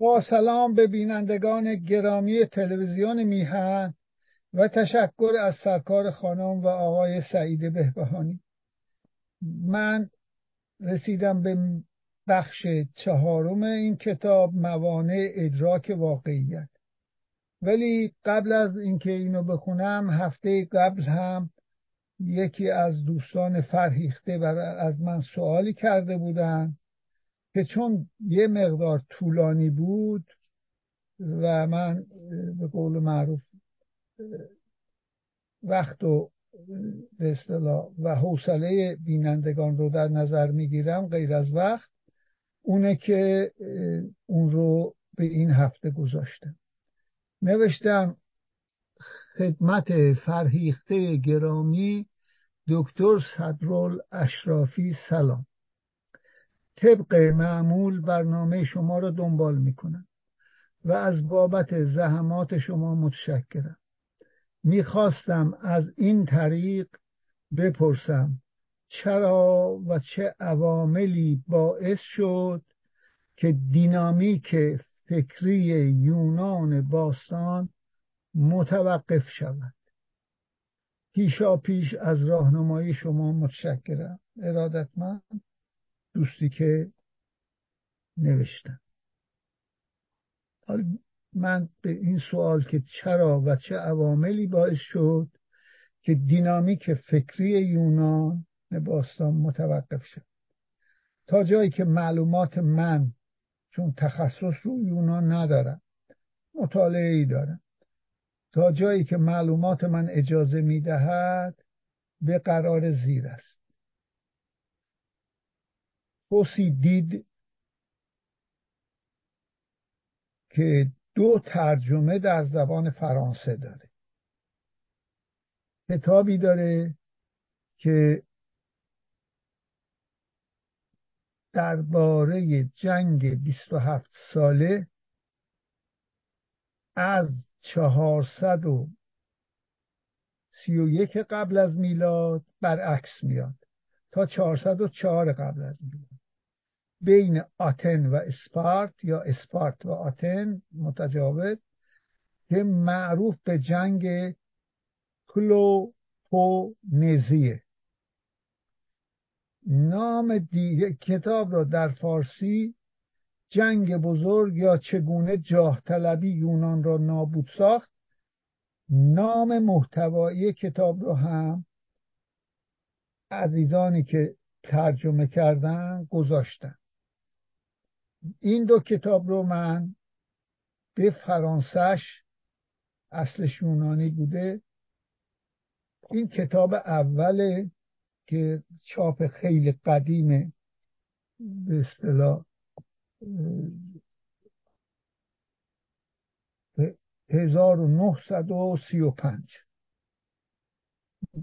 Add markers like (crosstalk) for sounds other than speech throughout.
با سلام به بینندگان گرامی تلویزیون میهن و تشکر از سرکار خانم و آقای سعید بهبهانی. من رسیدم به بخش چهارم این کتاب موانع ادراک واقعیت. ولی قبل از اینکه اینو بخونم هفته قبل هم یکی از دوستان فرهیخته از من سوالی کرده بودن. که چون یه مقدار طولانی بود و من به قول معروف وقت و به اصطلاح و حوصله بینندگان رو در نظر می‌گیرم غیر از وقت اونه که اون رو به این هفته گذاشتم. نوشتم خدمت فرهیخته گرامی دکتر صدرال اشرافی سلام. طبق معمول برنامه شما را دنبال می‌کنم و از بابت زحمات شما متشکرم. می‌خواستم از این طریق بپرسم چرا و چه عواملی باعث شد که دینامیک فکری یونان باستان متوقف شود؟ پیشا پیش از راهنمایی شما متشکرم. ارادتمند؟ دوستی که نوشتم. من به این سوال که چرا و چه عواملی باعث شد که دینامیک فکری یونان باستان متوقف شد. تا جایی که معلومات من چون تخصص رو یونان ندارم مطالعه ای دارم. تا جایی که معلومات من اجازه می‌دهد به قرار زیر است. توسی دید که دو ترجمه در زبان فرانسه داره. کتابی داره که درباره جنگ 27 ساله از 431 قبل از میلاد برعکس میاد تا 404 قبل از میلاد. بین آتن و اسپارت یا اسپارت و آتن متجاوز که معروف به جنگ کلوپونزیه. نام دیگه کتاب را در فارسی جنگ بزرگ یا چگونه جاه طلبی یونان را نابود ساخت نام محتوایی کتاب را هم عزیزانی که ترجمه کردن گذاشتن. این دو کتاب رو من به فرانسش اصلش یونانی بوده. این کتاب اوله که چاپ خیلی قدیمه به اصطلاح 1935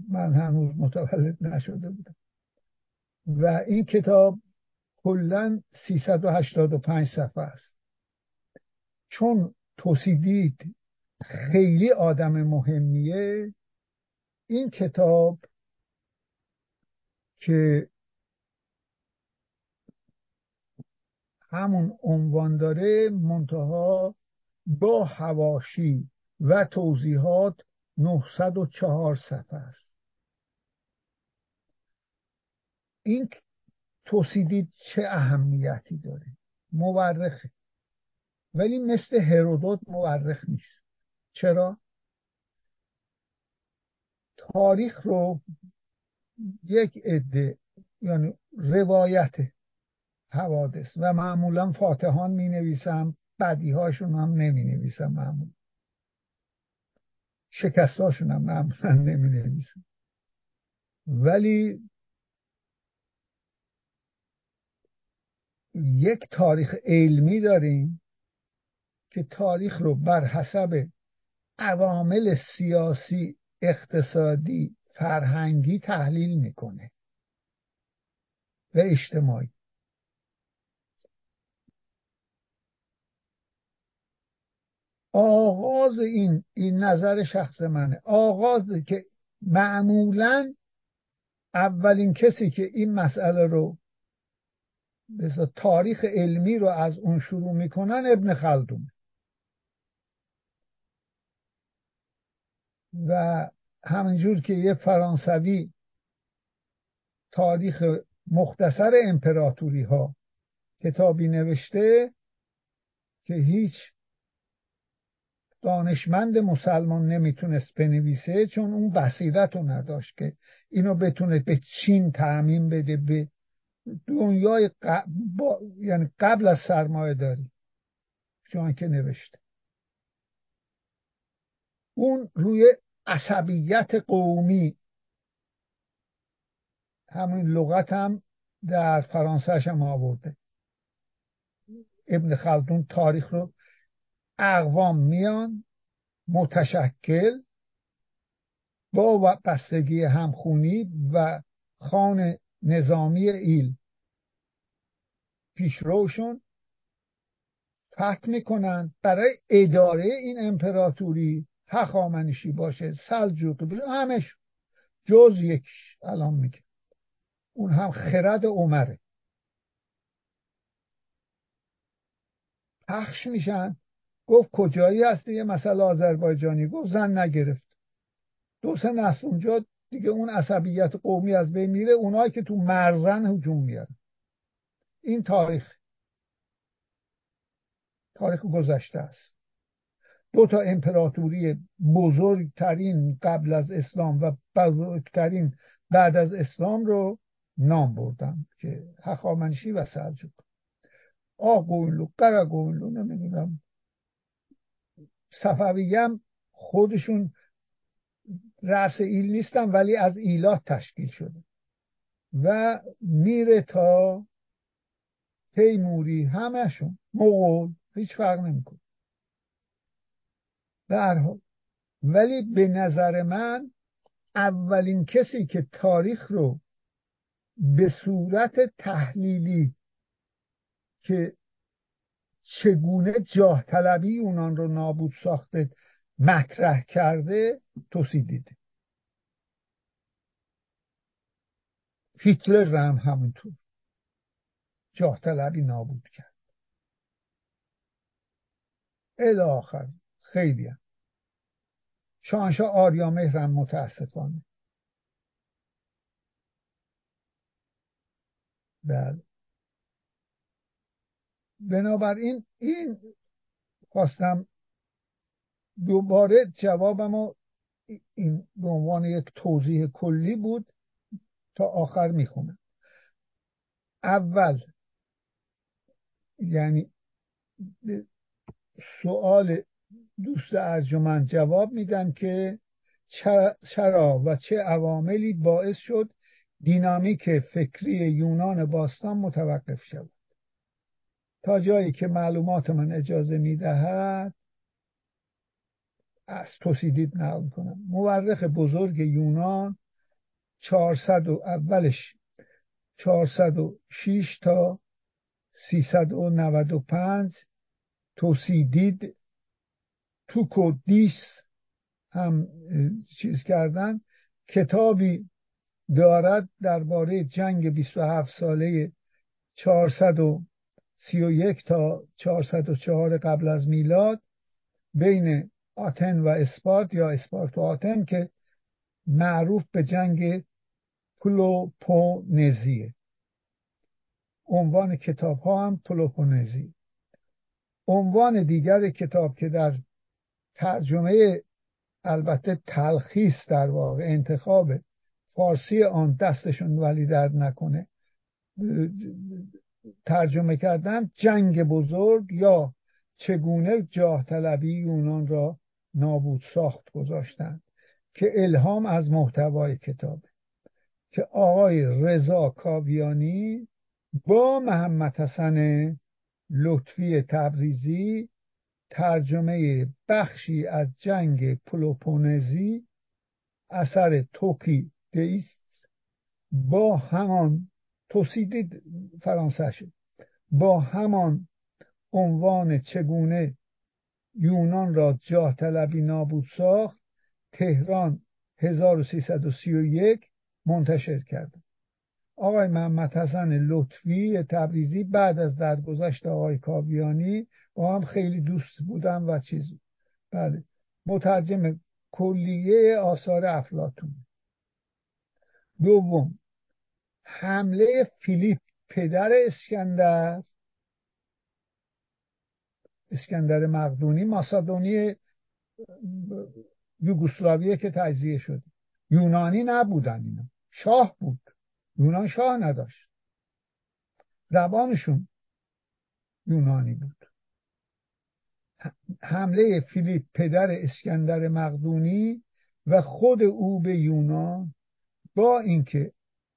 من هنوز متولد نشده بودم. و این کتاب کلا 385 صفحه است. چون توسیدید خیلی آدم مهمیه این کتاب که همون عنوان داره منتها با هواشی و توضیحات 904 صفحه است. این توصیدید چه اهمیتی داره. مورخه. ولی مثل هرودوت مورخ نیست. چرا؟ تاریخ رو یک عده یعنی روایت حوادث و معمولا فاتحان می نویسم بدیهاشون هم نمی نویسم معمول شکستاشون هم معمولا نمی نویسم ولی یک تاریخ علمی داریم که تاریخ رو بر حسب عوامل سیاسی اقتصادی فرهنگی تحلیل می‌کنه و اجتماعی. آغاز این این نظر شخص منه. آغاز که معمولا اولین کسی که این مسئله رو تاریخ علمی رو از اون شروع می‌کنن ابن خلدون. و همینجور که یه فرانسوی تاریخ مختصر امپراتوری ها کتابی نوشته که هیچ دانشمند مسلمان نمی‌تونست بنویسه چون اون بصیرت رو نداشت که اینو بتونه به چین تعمین بده به دنیای یعنی قبل از سرمایه داری. چون که نوشته. اون روی عصبیت قومی. همین لغت هم در فرانسهش هم آورده. ابن خلدون تاریخ رو اقوام میان متشکل با بستگی همخونی و خان نظامی ایل. پیشروشون فتح می‌کنن. برای اداره این امپراتوری هخامنشی باشه سلجوقی باشه همش جز یک الان میگه. اون هم خرد عمره. پخش میشن. گفت کجایی هستی؟ یه مسئله آذربایجانی. گفت زن نگرفت. دو سه نسل اونجا دیگه اون عصبیت قومی از بین میره اونایی که تو مرزن هجوم میارن. این تاریخ. تاریخ گذشته است. دو تا امپراتوری بزرگترین قبل از اسلام و بزرگترین بعد از اسلام رو نام بردم که هخامنشی و سلجوق. آقوینلو قرقوینلو نمی‌دونم. صفویم خودشون رأس ایل نیستن ولی از ایلات تشکیل شده. و میره تا تیموری همشون مغول هیچ فرق نمی‌کنه. به ولی به نظر من اولین کسی که تاریخ رو به صورت تحلیلی که چگونه جاه طلبی اونان رو نابود ساخته مطرح کرده توصیدیده هیتلر هم همونطور جاه طلبی نابود کرد. الاخر خیلی هم. شانشا آریا مهرم متاسفانه. بله. بنابراین این خواستم دوباره جوابم این به عنوان یک توضیح کلی بود تا آخر می‌خونم. اول یعنی سوال دوست ارجمند جواب میدم که چرا و چه عواملی باعث شد دینامیک فکری یونان باستان متوقف شود. تا جایی که معلومات من اجازه می‌دهد از توسیدید نقل کنم مورخ بزرگ یونان 400 و اولش 406 تا 395 توسیدید. توکودیس هم چیز کردن. کتابی دارد درباره جنگ 27 ساله 431 تا 404 قبل از میلاد. بین آتن و اسپارت یا اسپارت و آتن که معروف به جنگ پلوپونزیه. عنوان کتاب ها هم پلوپونزی. عنوان دیگر کتاب که در ترجمه البته تلخیص در واقع انتخاب فارسی آن دستشون ولی درد نکنه ترجمه کردن جنگ بزرگ یا چگونه جاه طلبی یونان را نابود ساخت گذاشتند که الهام از محتوای کتابه که آقای رضا کاویانی با محمد حسن لطفی تبریزی ترجمه بخشی از جنگ پلوپونزی اثر توکی دیست با همان توسیدید فرانسه با همان عنوان چگونه یونان را جاه طلبی نابود ساخت تهران 1331 منتشر کرد. آقای محمد حسن لطفی تبریزی بعد از درگذشت آقای کاویانی با هم خیلی دوست بودن و چیز بله مترجم کلیه آثار افلاتون دوم حمله فیلیپ پدر اسکندر اسکندر مقدونی ماسادونی یوگسلاویه که تجزیه شده یونانی نبودن اینا. شاه بود. یونان شاه نداشت. زبانشون یونانی بود. حمله فیلیپ پدر اسکندر مقدونی و خود او به یونان با اینکه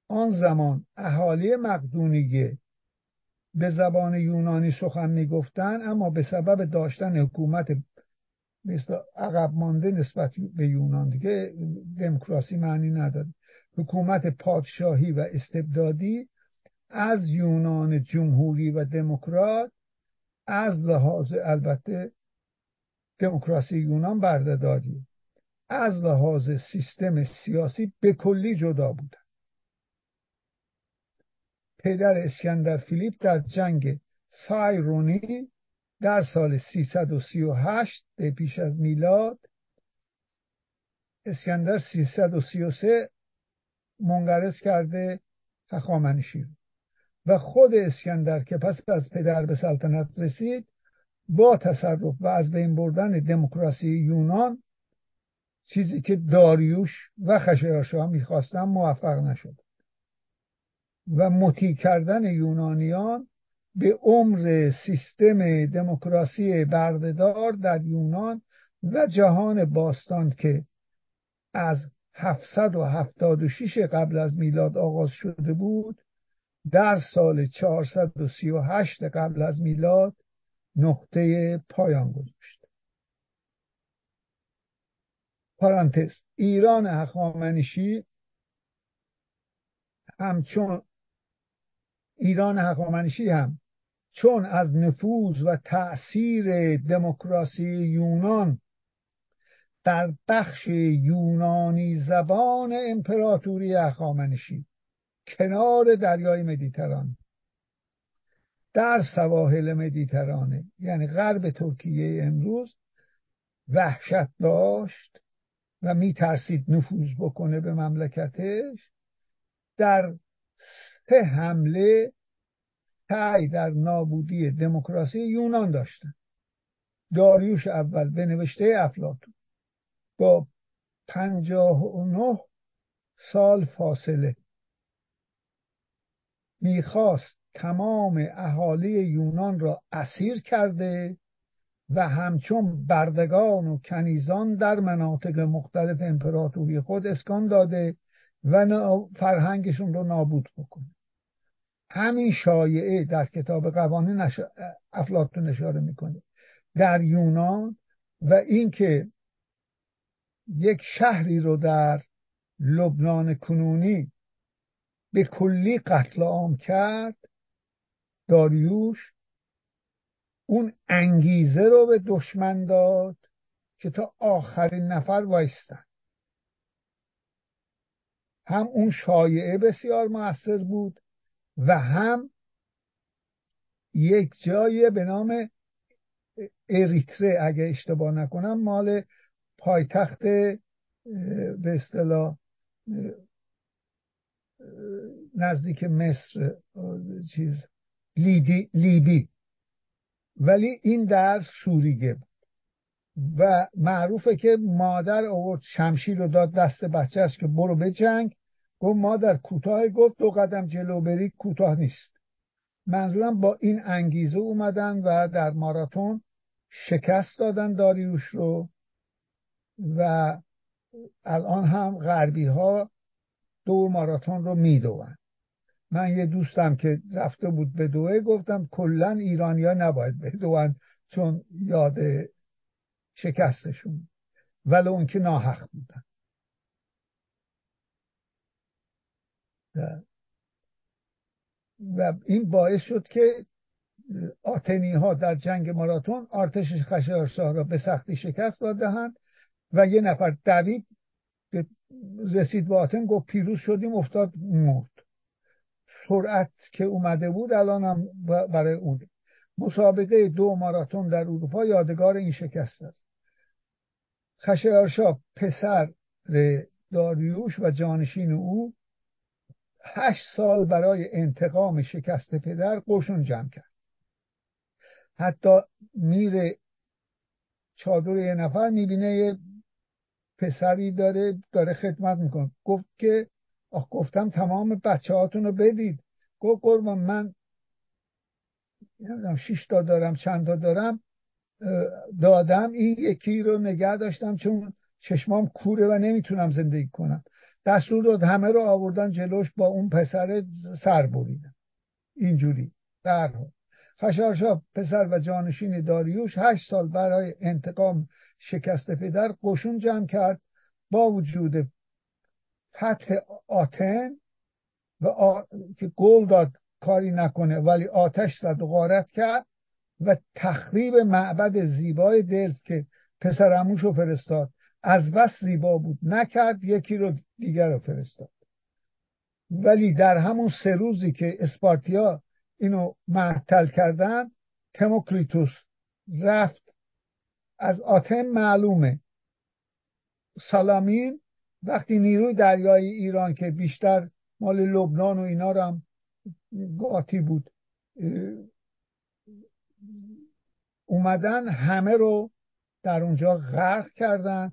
آن زمان اهالی مقدونیه به زبان یونانی سخن می‌گفتن اما به سبب داشتن حکومت مثل عقب مانده نسبت به یونان دیگه دموکراسی معنی نداره. حکومت پادشاهی و استبدادی از یونان جمهوری و دموکرات از لحاظ البته دموکراسی یونان بردهداری از لحاظ سیستم سیاسی به کلی جدا بودن پدر اسکندر فیلیپ در جنگ سایرونی در سال 338 پیش از میلاد اسکندر 333 منقرض کرده هخامنشی و خود اسکندر که پس از پدر به سلطنت رسید با تصرف و از بین بردن دموکراسی یونان چیزی که داریوش و خشایارشا می‌خواستن موفق نشد. و مطیع کردن یونانیان به عمر سیستم دموکراسی بردهدار در یونان و جهان باستان که از 776 قبل از میلاد آغاز شده بود در سال 438 قبل از میلاد نقطه پایان گذاشت. پرانتز ایران هخامنشی همچون ایران هخامنشی هم چون از نفوذ و تأثیر دموکراسی یونان در بخش یونانی زبان امپراتوری هخامنشی کنار دریای مدیتران در سواحل مدیترانه یعنی غرب ترکیه امروز وحشت داشت و میترسید نفوذ بکنه به مملکتش در حمله سعی در نابودی دموکراسی یونان داشتن. داریوش اول به نوشته افلاتون با پنجاه و نه سال فاصله. می‌خواست تمام اهالی یونان را اسیر کرده و همچون بردگان و کنیزان در مناطق مختلف امپراتوری خود اسکان داده و فرهنگشون رو نابود بکنه. همین شایعه در کتاب قوانین نش... افلاطون اشاره می‌کنه. در یونان و اینکه یک شهری رو در لبنان کنونی به کلی قتل عام کرد داریوش اون انگیزه رو به دشمن داد که تا آخرین نفر وایستن. هم اون شایعه بسیار موثر بود و هم یک جایی به نام اریتره اگه اشتباه نکنم مال پایتخت به اصطلاح نزدیک مصر چیز لیبی, ولی این در سوریگه بود. و معروفه که مادر آورد شمشیر رو داد دست بچهش که برو به جنگ گفت مادر کوتاه گفت دو قدم جلو بری کوتاه نیست. منظورم با این انگیزه اومدن و در ماراتون شکست دادن داریوش رو و الان هم غربی ها دو ماراتون رو میدون من یه دوستم که رفته بود به دوه گفتم کلا ایرانیا نباید بدون چون یاد شکستشون. ولو اون ناحق بودن. و این باعث شد که آتنی ها در جنگ ماراتون آرتش خشایارشاه را به سختی شکست دادهند و یه نفر دوید رسید به آتن گفت پیروز شدیم افتاد مرد. سرعت که اومده بود الان هم برای اون. مسابقه دو ماراتون در اروپا یادگار این شکست است. خشایارشاه پسر داریوش و جانشین او هشت سال برای انتقام شکست پدر قشون جمع کرد. حتی میره چادر یه نفر می‌بینه یه پسری داره داره خدمت می‌کنه. گفت که آخ گفتم تمام بچه رو بدید. گفت قربان من نمی‌دونم شیش تا دارم چند تا دارم. دادم این یکی رو نگه داشتم چون چشمام کوره و نمی‌تونم زندگی کنم. دستور داد همه رو آوردن جلوش با اون پسر سر بریدن. اینجوری در خشارشا پسر و جانشین داریوش هشت سال برای انتقام شکست پدر قشون جمع کرد با وجود فتح آتن و که گل داد کاری نکنه ولی آتش زد و غارت کرد. و تخریب معبد زیبای دلف که پسر رو فرستاد. از بس زیبا بود. نکرد یکی رو دیگر رو فرستاد. ولی در همون سه روزی که اسپارتیا اینو معطل کردن تموکریتوس رفت. از آتن معلومه. سالامین وقتی نیروی دریایی ایران که بیشتر مال لبنان و اینا رو هم گاتی بود اومدن همه رو در اونجا غرق کردن.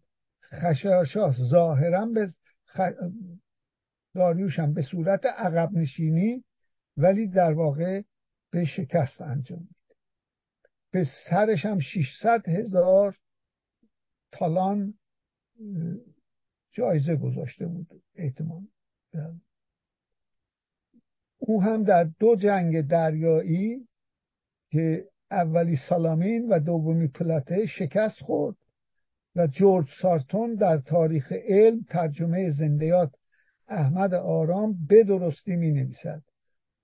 خشایارشاه ظاهرا به خ... داریوش هم به صورت عقب نشینی ولی در واقع به شکست انجام به سرش هم 600 هزار تالان جایزه گذاشته بود احتمال او هم در دو جنگ دریایی که اولی سالامین و دومی پلاته شکست خورد و جورج سارتون در تاریخ علم ترجمه زندیات احمد آرام به درستی می نویسد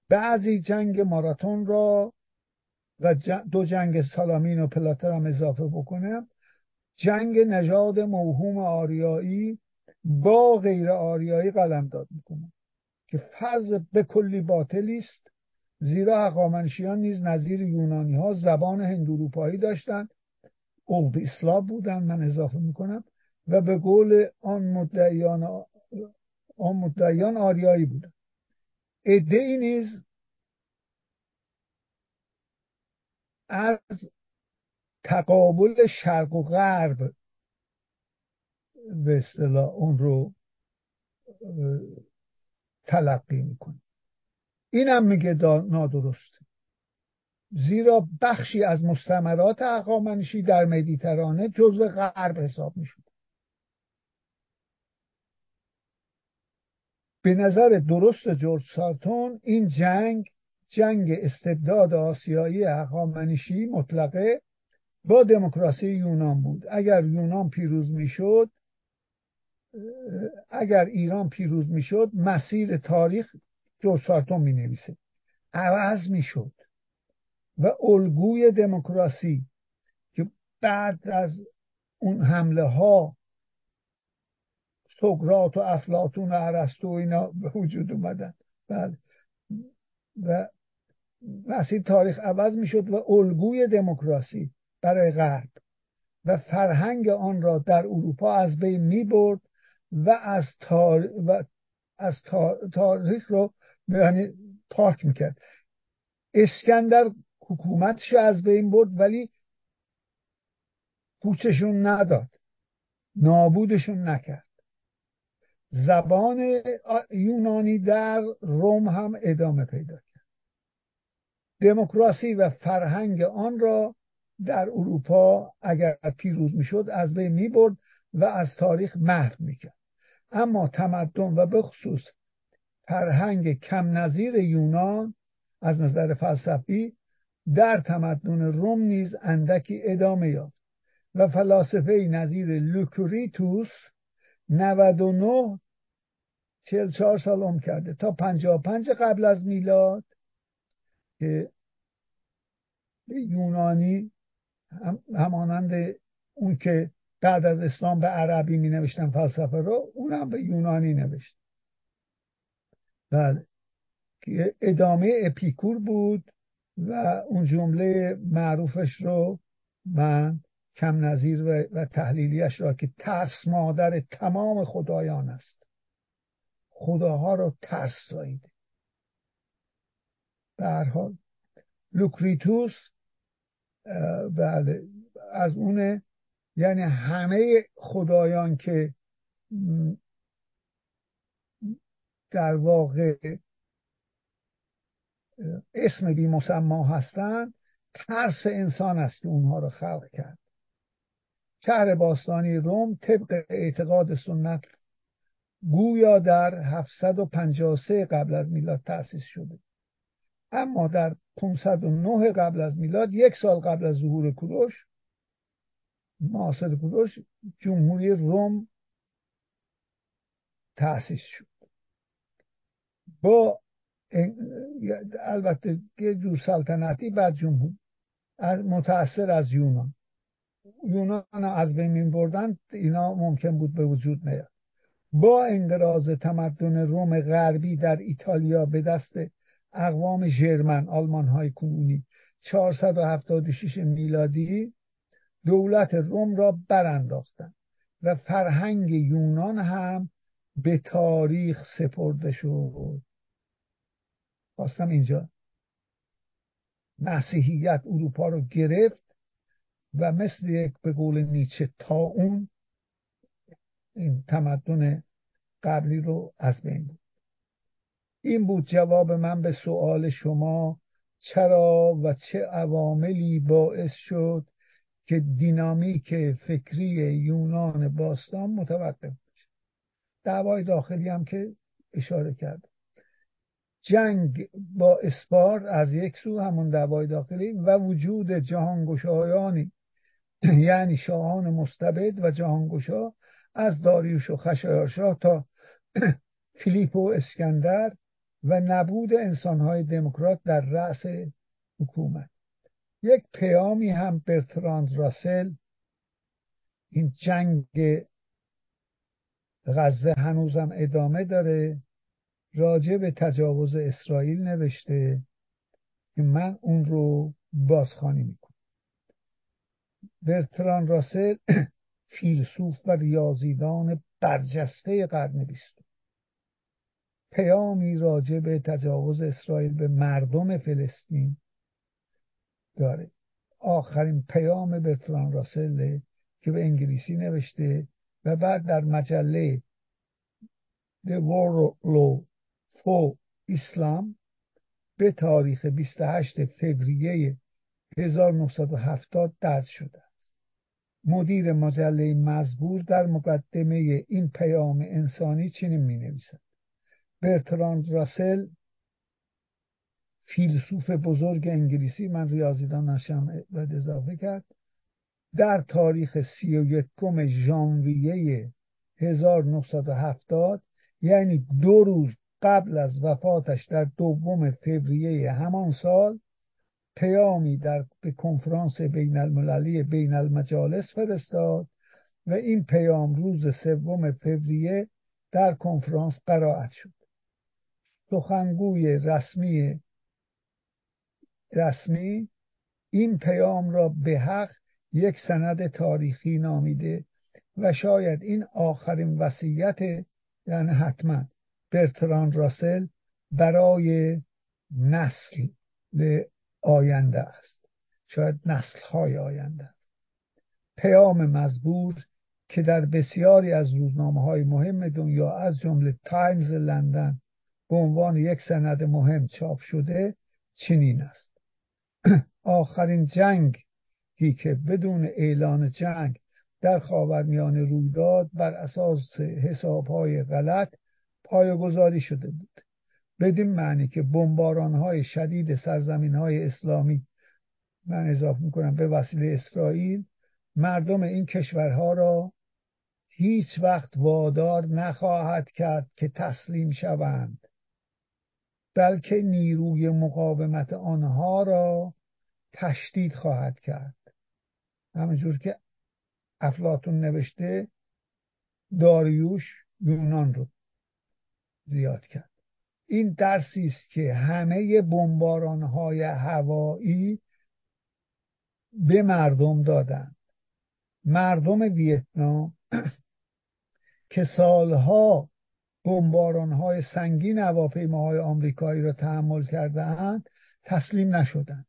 بعضی جنگ ماراتون را و دو جنگ سالامین و پلاتر هم اضافه بکنم. جنگ نژاد موهوم آریایی با غیر آریایی قلمداد می‌کنم که فرض به کلی باطلی است. زیرا اقامنشیان نیز نظیر یونانی ها زبان هندوروپایی داشتند. اغد اسلام بودند من اضافه می‌کنم. و به قول آن مدعیان آن مدعیان آریایی بودند. ای نیز از تقابل شرق و غرب به اصطلاح اون رو تلقی می‌کنه اینم میگه نادرست. زیرا بخشی از مستمرات اقامنشی در مدیترانه جزو غرب حساب می‌شود به نظر درست جورج سارتون این جنگ جنگ استبداد آسیایی اقامنشی مطلقه با دموکراسی یونان بود. اگر یونان پیروز می‌شد اگر ایران پیروز می‌شد مسیر تاریخ جورج سارتون می نویسه عوض می‌شد. و الگوی دموکراسی که بعد از اون حمله ها سقراط و افلاتون و ارسطو اینا به وجود اومدن. بله. و مسیر تاریخ عوض می‌شد و الگوی دموکراسی برای غرب و فرهنگ آن را در اروپا از بین می برد و از, و از تاریخ رو یعنی پاک می‌کرد. اسکندر حکومتش از بین برد ولی پوچشون نداد. نابودشون نکرد. زبان یونانی در روم هم ادامه پیدا کرد. دموکراسی و فرهنگ آن را در اروپا اگر پیروز می‌شد از بین می‌برد و از تاریخ محو می‌کرد. اما تمدن و به خصوص فرهنگ کم نظیر یونان از نظر فلسفی در تمدن روم نیز اندکی ادامه یافت و فلاسفه نظیر لوکریتوس 99 44 سال عمر کرده تا 55 قبل از میلاد که یونانی همانند اون که بعد از اسلام به عربی می نوشتن فلسفه رو اونم به یونانی نوشت. بله. ادامه اپیکور بود و اون جمله معروفش رو من کم نظیر و, و تحلیلیش را که ترس مادر تمام خدایان است. خداها رو ترس زاییده به حال لوکریتوس بله از اونه یعنی همه خدایان که در واقع اسم بی مسما هستند ترس انسان است که اونها رو خلق کرد. شهر باستانی روم طبق اعتقاد سنت گویا در 753 قبل از میلاد تأسیس شده. اما در 509 قبل از میلاد یک سال قبل از ظهور کوروش معاصر کوروش جمهوری روم تأسیس شد. با البته یه جور سلطنتی بعد جمهور متأثر از یونان. یونان از بین بردن اینا ممکن بود به وجود نیاد. با انقراض تمدن روم غربی در ایتالیا به دست اقوام ژرمن آلمان های کنونی 476 میلادی دولت روم را برانداختند و فرهنگ یونان هم به تاریخ سپرده شد. خواستم اینجا مسیحیت اروپا رو گرفت و مثل یک به قول نیچه تا اون این تمدن قبلی رو از بین بود این بود جواب من به سوال شما چرا و چه عواملی باعث شد که دینامیک فکری یونان باستان متوقف بشه؟ دعوای داخلی هم که اشاره کرد جنگ با اسپار از یک سو همون دعوای داخلی و وجود جهانگشایانی یعنی شاهان مستبد و جهانگشا از داریوش و خشایارشاه تا (clears throat) فیلیپ و اسکندر و نبود انسانهای دموکرات در رأس حکومت. یک پیامی هم برتراند راسل این جنگ غزه هنوزم ادامه داره. راجع به تجاوز اسرائیل نوشته که من اون رو بازخوانی می‌کنم. برتران راسل (clears throat) فیلسوف و ریاضیدان برجسته قرن بیستم. پیامی راجع به تجاوز اسرائیل به مردم فلسطین داره. آخرین پیام برتران راسل که به انگلیسی نوشته و بعد در مجله The War Law for Islam به تاریخ 28 فوریه 1970 درد شده است. مدیر مجله مزبور در مقدمه این پیام انسانی چنین می نویسد برتراند راسل فیلسوف بزرگ انگلیسی من ریاضیدان نشم باید اضافه کرد در تاریخ سی و یکم ژانویه 1970 یعنی دو روز قبل از وفاتش در دوم فوریه همان سال پیامی در به کنفرانس بین المللی بین المجالس فرستاد و این پیام روز سوم فوریه در کنفرانس قرائت شد. سخنگوی رسمی رسمی این پیام را به حق یک سند تاریخی نامیده و شاید این آخرین وصیت یعنی حتما برتران راسل برای نسل آینده است. شاید نسل های آینده. پیام مزبور که در بسیاری از روزنامه های مهم دنیا از جمله تایمز لندن به عنوان یک سند مهم چاپ شده چنین است. (clears throat) آخرین جنگ که بدون اعلان جنگ در خاورمیانه روی داد بر اساس حسابهای غلط پایگذاری شده بود. بدین معنی که بمباران شدید سرزمین های اسلامی من اضافه می‌کنم به وسیله اسرائیل مردم این کشورها را هیچ وقت وادار نخواهد کرد که تسلیم شوند بلکه نیروی مقاومت آنها را تشدید خواهد کرد. همینجور که افلاتون نوشته داریوش یونان رو زیاد کرد. این درسی است که همه بمباران های هوایی به مردم دادند. مردم ویتنام (clears throat) که سالها بمباران های سنگین هواپیماهای آمریکایی را تحمل کردهاند تسلیم نشدند.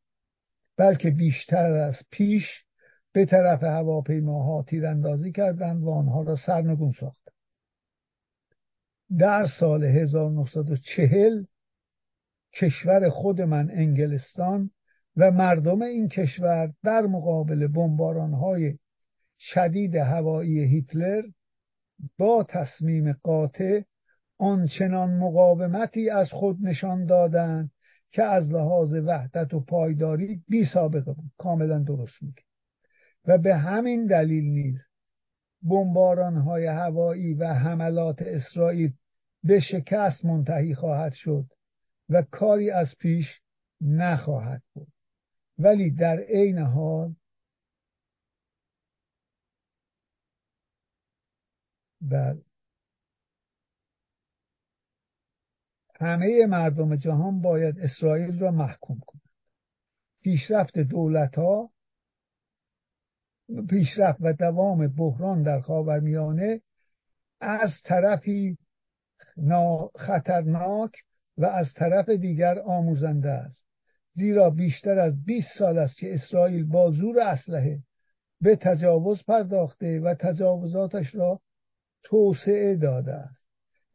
بلکه بیشتر از پیش به طرف هواپیماها تیراندازی کردند و آنها را سرنگون ساختند. در سال 1940 کشور خود من انگلستان و مردم این کشور در مقابل های شدید هوایی هیتلر با تصمیم قاطع آنچنان مقاومتی از خود نشان دادند که از لحاظ وحدت و پایداری بی سابقه بود. کاملا درست میگه. و به همین دلیل نیز بمباران های هوایی و حملات اسرائیل به شکست منتهی خواهد شد و کاری از پیش نخواهد بود. ولی در عین حال بله. همه مردم جهان باید اسرائیل را محکوم کنند. پیشرفت دولت ها پیشرفت و دوام بحران در خاورمیانه از طرفی خطرناک و از طرف دیگر آموزنده است. زیرا بیشتر از 20 سال است که اسرائیل با زور اسلحه به تجاوز پرداخته و تجاوزاتش را توسعه داده است.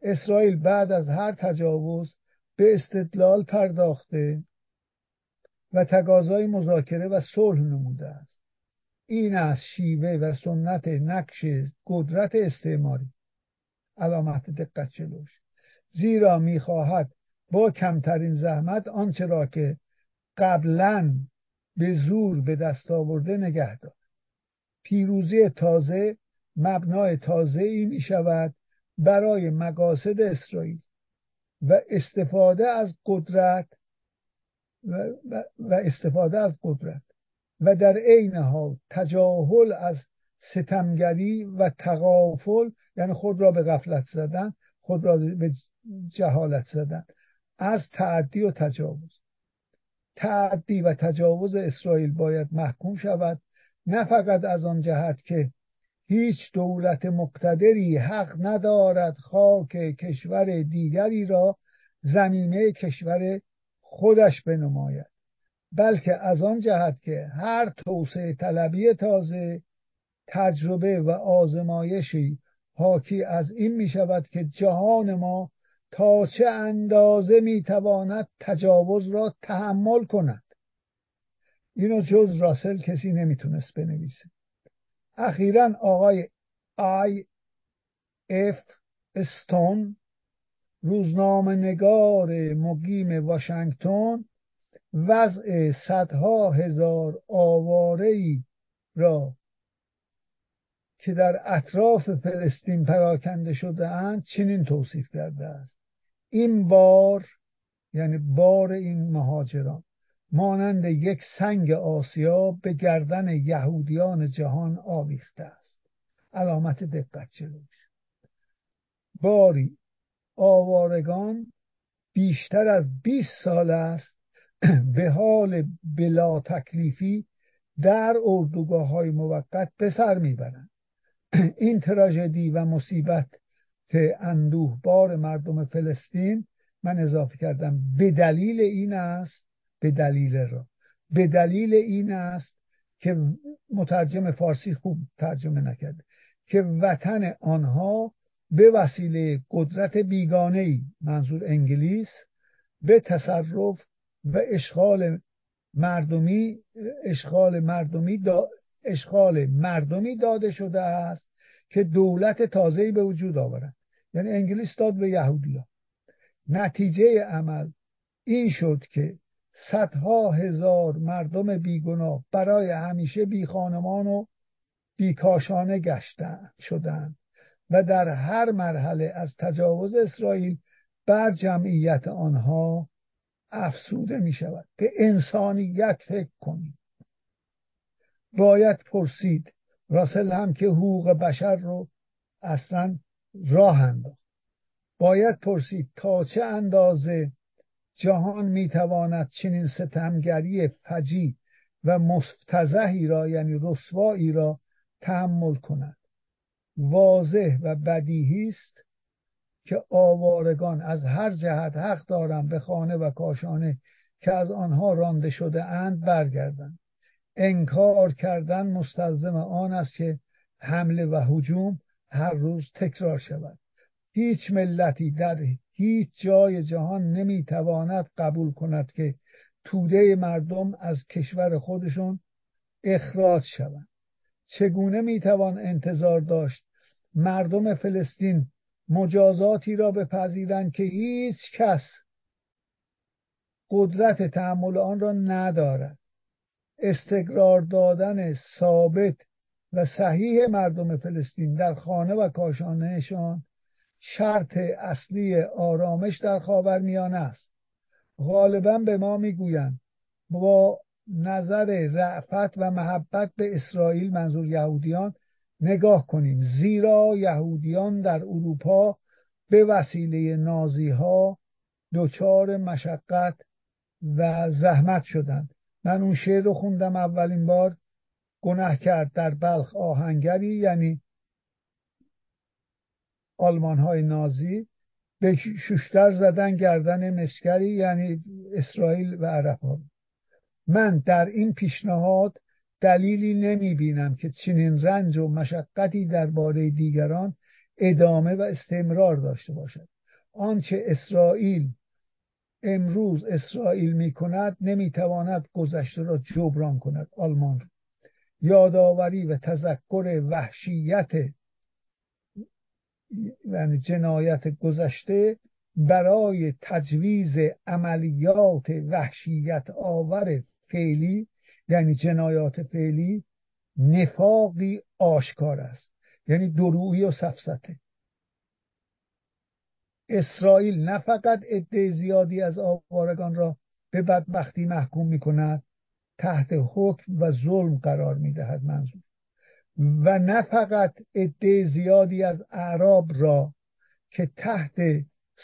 اسرائیل بعد از هر تجاوز به استدلال پرداخته و تقاضای مذاکره و صلح نموده است. این است شیوه و سنت نقش قدرت استعماری. علامت دقت جلوش زیرا می‌خواهد با کمترین زحمت آنچه را که قبلا به زور به دست آورده نگه دارد. پیروزی تازه مبنای تازه ای می شود برای مقاصد اسرائیل و استفاده از قدرت و, و استفاده از قدرت. و در عین حال تجاهل از ستمگری و تغافل یعنی خود را به غفلت زدن خود را به جهالت زدن از تعدی و تجاوز. تعدی و تجاوز اسرائیل باید محکوم شود نه فقط از آن جهت که هیچ دولت مقتدری حق ندارد خاک کشور دیگری را زمینه کشور خودش بنماید. بلکه از آن جهت که هر توسعه طلبی تازه تجربه و آزمایشی حاکی از این می شود که جهان ما تا چه اندازه می تواند تجاوز را تحمل کند. اینو جز راسل کسی نمی‌تونست بنویسه. اخیرا آقای آی اف استون روزنامه نگار مقیم واشنگتن وضع صدها هزار آواره را که در اطراف فلسطین پراکنده شده اند چنین توصیف کرده است. این بار یعنی بار این مهاجران مانند یک سنگ آسیا به گردن یهودیان جهان آویخته است. علامت دقت جلوش. باری آوارگان بیشتر از 20 سال است (clears throat) به حال بلا تکلیفی در اردوگاه های موقت به سر می‌برند. (clears throat) این تراژدی و مصیبت اندوه بار مردم فلسطین من اضافه کردم به دلیل این است به دلیل را. به دلیل این است که مترجم فارسی خوب ترجمه نکرده که وطن آنها به وسیله قدرت بیگانه ای منظور انگلیس به تصرف و اشغال مردمی اشغال مردمی دا اشغال مردمی داده شده است که دولت تازه‌ای به وجود آورد. یعنی انگلیس داد به یهودیا نتیجه عمل این شد که صدها هزار مردم بیگناه برای همیشه بی خانمان و بیکاشانه گشتن شدند و در هر مرحله از تجاوز اسرائیل بر جمعیت آنها افسوده می شود به انسانیت فکر کنید. باید پرسید راسل هم که حقوق بشر رو اصلا راه انداخت. باید پرسید تا چه اندازه جهان می‌تواند چنین ستمگری فجی و مفتزهی را یعنی رسوایی را تحمل کند. واضح و بدیهی است که آوارگان از هر جهت حق دارند به خانه و کاشانه که از آنها رانده شده اند برگردند. انکار کردن مستلزم آن است که حمله و هجوم هر روز تکرار شود. هیچ ملتی در هیچ جای جهان نمی‌تواند قبول کند که توده مردم از کشور خودشون اخراج شوند. چگونه می‌توان انتظار داشت مردم فلسطین مجازاتی را بپذیرند که هیچ کس قدرت تحمل آن را ندارد. استقرار دادن ثابت و صحیح مردم فلسطین در خانه و کاشانهشان شرط اصلی آرامش در خاورمیانه است. غالبا به ما می‌گویند با نظر رعفت و محبت به اسرائیل منظور یهودیان نگاه کنیم. زیرا یهودیان در اروپا به وسیله نازی ها دچار مشقت و زحمت شدند. من اون شعر رو خوندم اولین بار گناه کرد در بلخ آهنگری یعنی آلمان های نازی. به شوشتر زدن گردن مسکری یعنی اسرائیل و عرب ها من در این پیشنهاد دلیلی نمی بینم که چنین رنج و مشقتی درباره دیگران ادامه و استمرار داشته باشد. آنچه اسرائیل امروز اسرائیل می کند نمی تواند گذشته را جبران کند. آلمان را یادآوری و تذکر وحشیت یعنی جنایت گذشته برای تجویز عملیات وحشیت آور فعلی یعنی جنایات فعلی نفاقی آشکار است. یعنی درویی و سفسته. اسرائیل نه فقط عده زیادی از آوارگان را به بدبختی محکوم می کند تحت حکم و ظلم قرار می دهد منظور. و نه فقط عده زیادی از اعراب را که تحت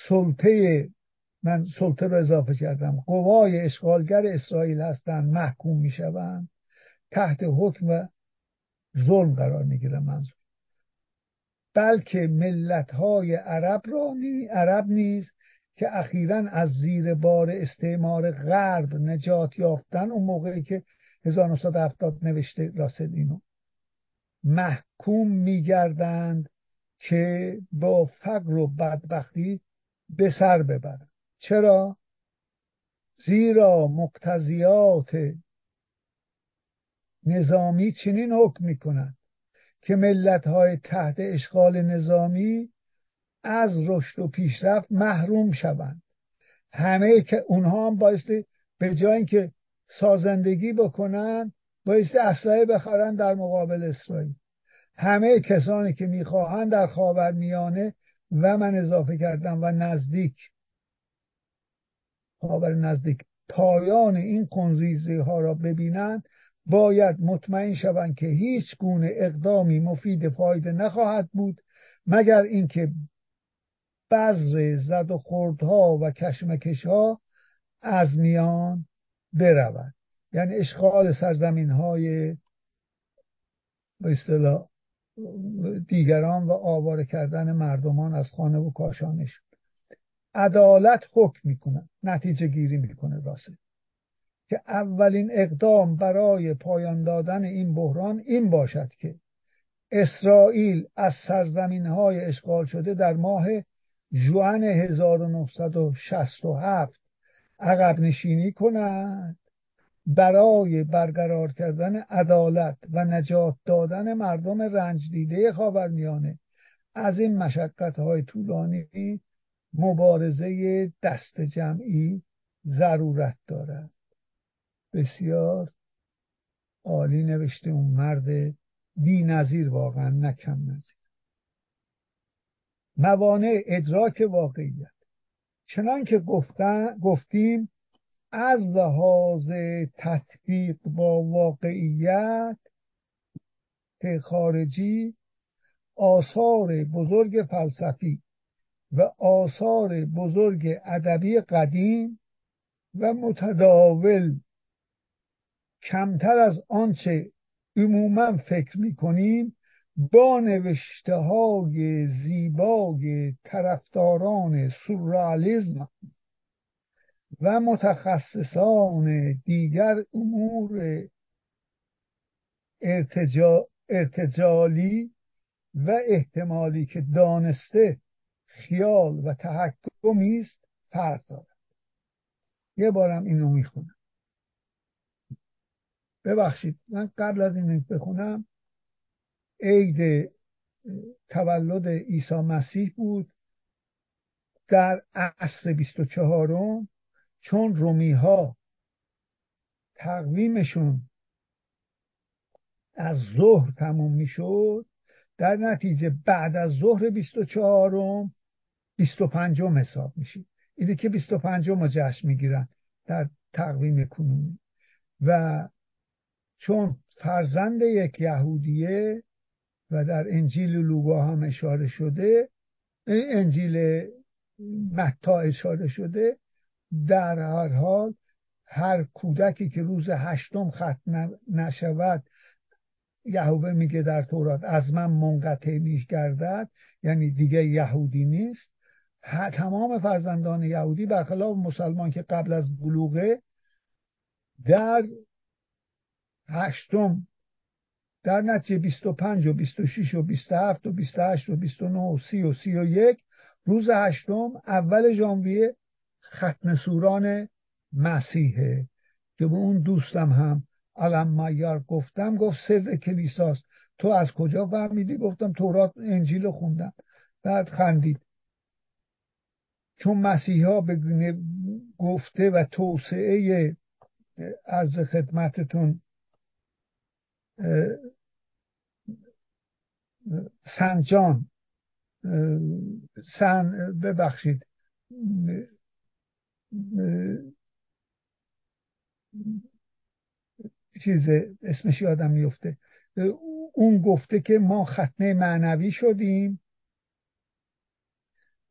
سلطه من سلطه رو اضافه کردم. قوای اشغالگر اسرائیل هستند محکوم می شوند تحت حکم ظلم قرار می گیرم منظور. بلکه ملت های عرب را نی عرب نیز که اخیرا از زیر بار استعمار غرب نجات یافتن اون موقعی که 1970 نوشته راسل اینو. محکوم میگردند که با فقر و بدبختی به سر ببرند. چرا؟ زیرا مقتضیات نظامی چنین حکم می‌کنند که ملت های تحت اشغال نظامی از رشد و پیشرفت محروم شوند. همه که اونها هم بایستی به جای اینکه سازندگی بکنن بایستی اسلحه بخرن در مقابل اسرائیل. همه کسانی که می‌خواهند در خاور میانه و من اضافه کردم و نزدیک خاور نزدیک پایان این قنزیزی ها را ببینند باید مطمئن شوند که هیچ گونه اقدامی مفید فایده نخواهد بود مگر اینکه بذر زد و خوردها و کشمکش ها از میان برود. یعنی اشغال سرزمین های به اصطلاح دیگران و آواره کردن مردمان از خانه و کاشانش. عدالت حکم می‌کنه نتیجه گیری می‌کنه راسته. که اولین اقدام برای پایان دادن این بحران این باشد که اسرائیل از سرزمین های اشغال شده در ماه جوان 1967 عقب نشینی کند برای برقرار کردن عدالت و نجات دادن مردم رنج دیده خاورمیانه از این مشقت های طولانی مبارزه دست جمعی ضرورت دارد. بسیار عالی نوشته اون مرد بی نظیر واقعا نکم نظیر. موانع ادراک واقعیت. چنان که گفتیم از لحاظ تطبیق با واقعیت خارجی آثار بزرگ فلسفی و آثار بزرگ ادبی قدیم و متداول. کمتر از آنچه عموما فکر می‌کنیم با نوشته های زیبای طرفداران سورئالیسم و متخصصان دیگر امور ارتجا ارتجالی و احتمالی که دانسته خیال و تحکمی است فرق دارد یه بارم اینو می‌خونم. ببخشید من قبل از این بخونم عید تولد عیسی مسیح بود. در عصر 24 چون رومی ها تقویمشون از ظهر تموم می‌شد در نتیجه بعد از ظهر 24 25 حساب میشه اینه که 25 رو جشن می‌گیرن در تقویم کنونی. و چون فرزند یک یهودیه و در انجیل لوقا هم اشاره شده انجیل متا اشاره شده در هر حال هر کودکی که روز هشتم ختم نشود یهوه میگه در تورات از من منقطع میش گردد یعنی دیگه یهودی نیست. تمام فرزندان یهودی برخلاف مسلمان که قبل از بلوغه در هشتم در نتیجه 25 و 26 و 27 و 28 و 29 و 30 و 31 روز هشتم اول ژانویه ختم سوران مسیحه که به اون دوستم هم علم مایار گفتم گفت سر کلیساست. تو از کجا فهمیدی؟ گفتم تورات انجیل خوندم. بعد خندید. چون مسیحا به گفته و توسعه از خدمتتون سنجان سن ببخشید چیز اسمش یادم میفته اون گفته که ما ختنه معنوی شدیم.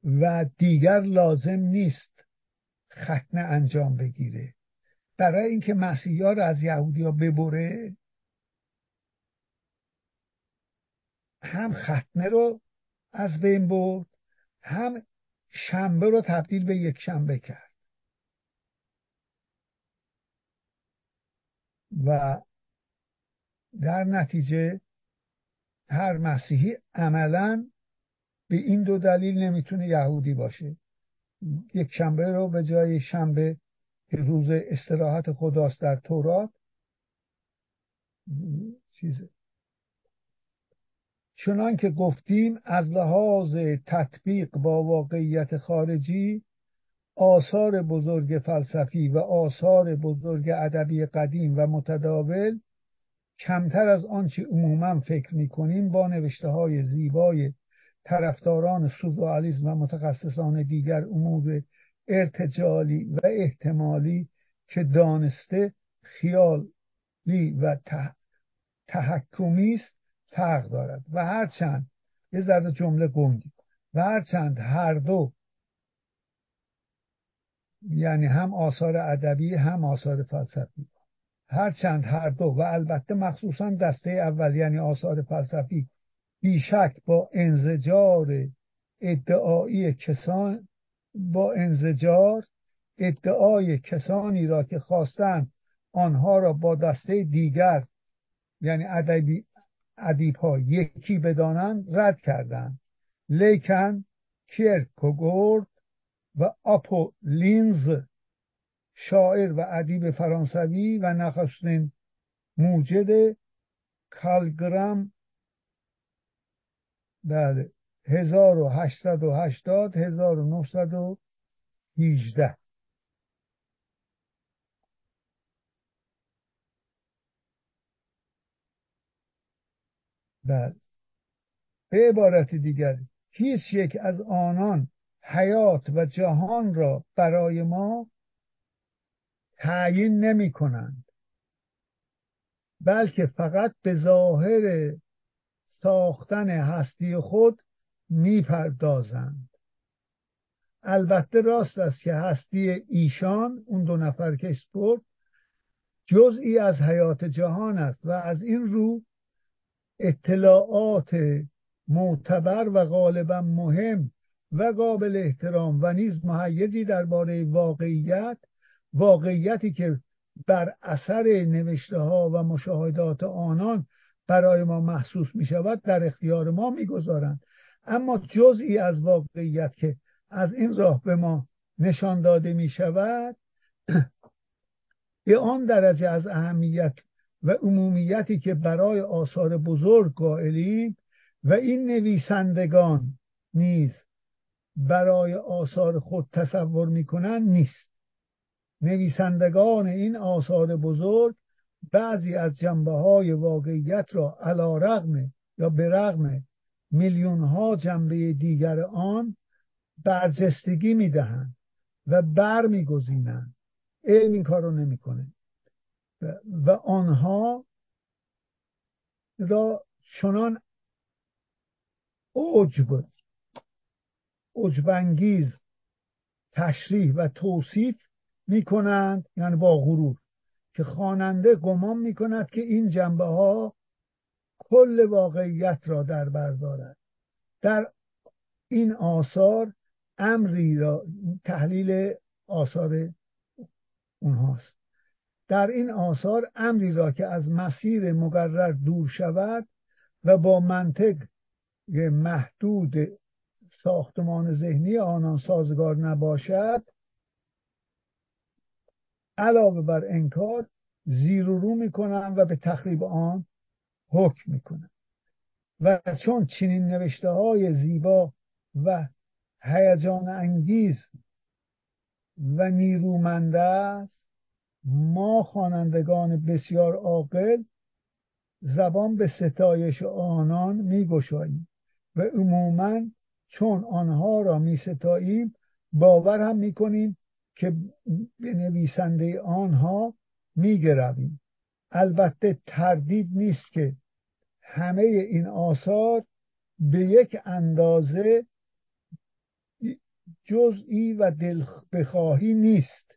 و دیگر لازم نیست ختنه انجام بگیره. برای اینکه مسیحی ها رو از یهودی ها ببره هم ختنه رو از بین برد هم شنبه رو تبدیل به یک شنبه کرد. و در نتیجه هر مسیحی عملا به این دو دلیل نمی‌تونه یهودی باشه. یک شنبه رو به جای شنبه روز استراحت خداست در تورات چیزه چنان که گفتیم از لحاظ تطبیق با واقعیت خارجی آثار بزرگ فلسفی و آثار بزرگ ادبی قدیم و متداول کمتر از آنچه عموما فکر می‌کنیم با نوشته های زیبای طرفداران سوزوالیزم و متخصصان دیگر امور ارتجالی و احتمالی که دانسته خیالی و تحکمی است فرق دارد. و هرچند یه ذره جمله گنگی و هرچند هر دو یعنی هم آثار ادبی هم آثار فلسفی. هرچند هر دو. و البته مخصوصا دسته اول یعنی آثار فلسفی. بیشک با انزجار ادعایی کسان با انزجار ادعای کسانی را که خواستند آنها را با دسته دیگر یعنی ادبی ادیب ها یکی بدانند رد کردند. لیکن کیرکوگورد و آپو لینز شاعر و ادیب فرانسوی و نخستین موجد کالگرام بله. 1880 1918 بله. به عبارت دیگر هیچ یک از آنان حیات و جهان را برای ما تعیین نمی کنند؟ بلکه فقط به ظاهر ساختن هستی خود می‌پردازند. البته راست است که هستی ایشان اون دو نفر که برد جزئی از حیات جهان است و از این رو اطلاعات معتبر و غالبا مهم و قابل احترام و نیز محیدی درباره واقعیت واقعیتی که بر اثر نوشته ها و مشاهدات آنان برای ما محسوس می شود در اختیار ما می‌گذارند. اما جزئی از واقعیت که از این راه به ما نشان داده می شود (clears throat) به آن درجه از اهمیت و عمومیتی که برای آثار بزرگ قائلیم و این نویسندگان نیز برای آثار خود تصور می‌کنند نیست. نویسندگان این آثار بزرگ بعضی از جنبه های واقعیت را علا رغم یا به رغم میلیون ها جنبه دیگر آن برجستگی می‌دهند و بر میگزینند علم این کار رو نمی‌کنه. و آنها را چنان عجب عجبانگیز تشریح و توصیف می‌کنند یعنی با غرور. که خواننده گمان می‌کند که این جنبه ها کل واقعیت را در بر دارد در این آثار امری را تحلیل آثار اونهاست. در این آثار امری را که از مسیر مقرر دور شود و با منطق محدود ساختمان ذهنی آنان سازگار نباشد علاوه بر انکار زیر و رو می‌کنن و به تخریب آن حکم می‌کنن. و چون چنین نوشته های زیبا و هیجان انگیز و نیرومند است ما خوانندگان بسیار عاقل زبان به ستایش آنان میگشاییم و عموما چون آنها را میستاییم باور هم می‌کنیم که به نویسنده آنها میگرویم. البته تردید نیست که همه این آثار به یک اندازه جزئی و دل بخواهی نیست.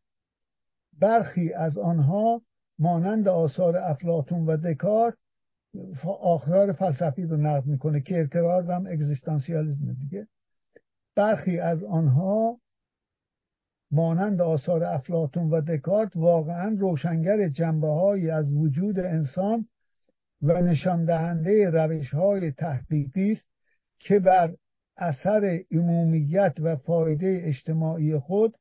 برخی از آنها مانند آثار افلاتون و دکارت آخرار فلسفی رو نقد می‌کنه که هم اگزیستانسیالیزم دیگه. برخی از آنها مانند آثار افلاتون و دکارت واقعا روشنگر جنبه از وجود انسان و نشان دهنده روش های تحقیقی است که بر اثر عمومیت و فایده اجتماعی خود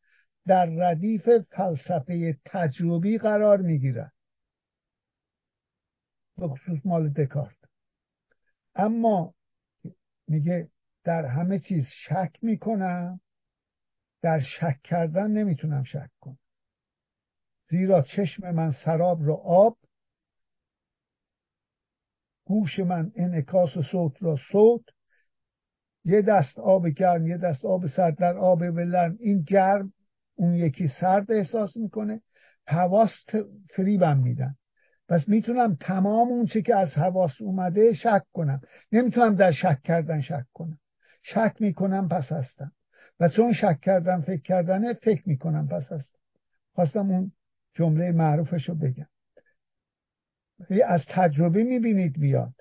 در ردیف فلسفه تجربی قرار می‌گیرد. به خصوص مال دکارت. اما میگه در همه چیز شک می‌کنم. در شک کردن نمی‌تونم شک کنم. زیرا چشم من سراب را آب گوش من انعکاس صوت را صوت. یه دست آب گرم یه دست آب سرد. در آب ولرم این گرم اون یکی سرد احساس می‌کنه. حواس فریبم میدن. پس می‌تونم تمام اون چی که از حواس اومده شک کنم. نمی‌تونم در شک کردن شک کنم. شک می‌کنم پس هستم. و چون شک کردم فکر کردنه فکر می‌کنم پس هستم خواستم اون جمله معروفش رو بگم. از تجربه می‌بینید میاد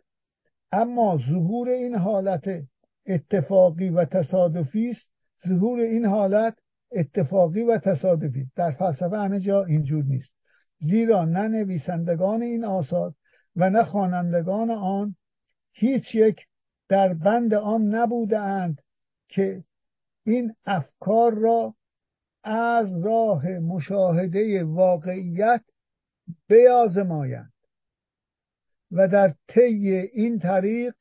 اما ظهور این حالت اتفاقی و تصادفی است. ظهور این حالت اتفاقی و تصادفی است. در فلسفه همه جا اینجور نیست. زیرا نه نویسندگان این آثار و نه خوانندگان آن هیچ یک در بند آن نبوده اند که این افکار را از راه مشاهده واقعیت بیازمایند و در طی این طریق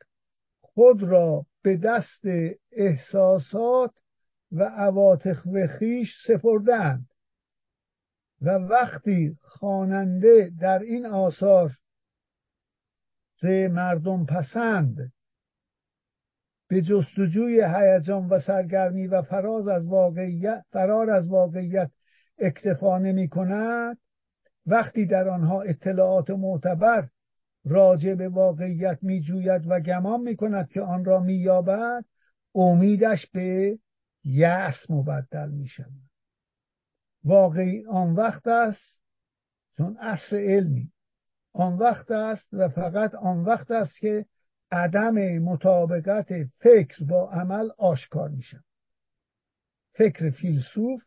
خود را به دست احساسات و عواطف و خیش سپردند و وقتی خواننده در این آثار مردم پسند به جستجوی هیجان و سرگرمی و فراز از واقعیت فرار از واقعیت اکتفا نمی کند وقتی در آنها اطلاعات معتبر راجع به واقعیت می جوید و گمان می کند که آن را می یابد امیدش به یأس مبدل می شود واقعی آن وقت است چون اصل علمی. آن وقت است و فقط آن وقت است که عدم مطابقت فکر با عمل آشکار می شود فکر فیلسوف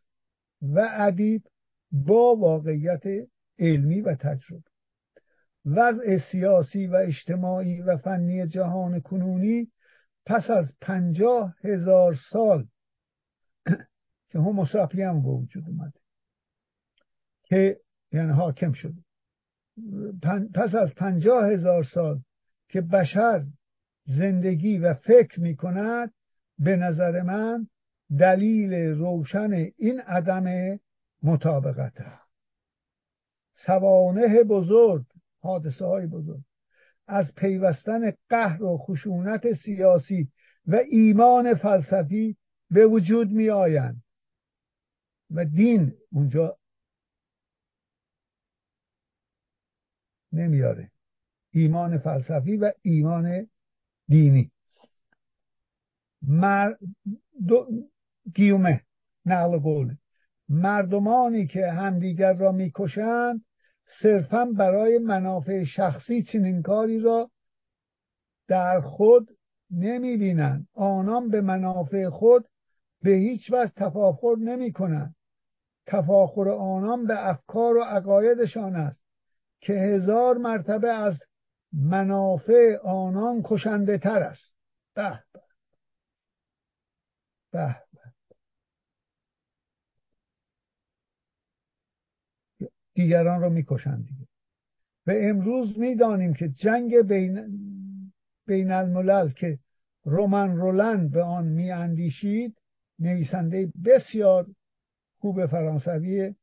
و ادیب با واقعیت علمی و تجربه. وضع سیاسی و اجتماعی و فنی جهان کنونی پس از پنجاه هزار سال که هموساپی هم وجود اومده که یعنی حاکم شده. پس از پنجاه هزار سال که بشر زندگی و فکر می کند به نظر من دلیل روشن این عدم مطابقت است سوانه بزرگ حادثه های بزرگ از پیوستن قهر و خشونت سیاسی و ایمان فلسفی به وجود می آیند و دین اونجا نمیاره ایمان فلسفی و ایمان دینی. مر... دو... گیومه نقل قوله مردمانی که همدیگر را می‌کشند صرفا برای منافع شخصی چنین کاری را در خود نمی بینند آنان به منافع خود به هیچ وجه تفاخر نمی کنند تفاخر آنان به افکار و عقایدشان است که هزار مرتبه از منافع آنان کشنده تر است. به به. دیگران را می‌کشند دیگه. و امروز می‌دانیم که جنگ بین, بین الملل که رومن رولند به آن میاندیشید نویسنده بسیار خوب فرانسوی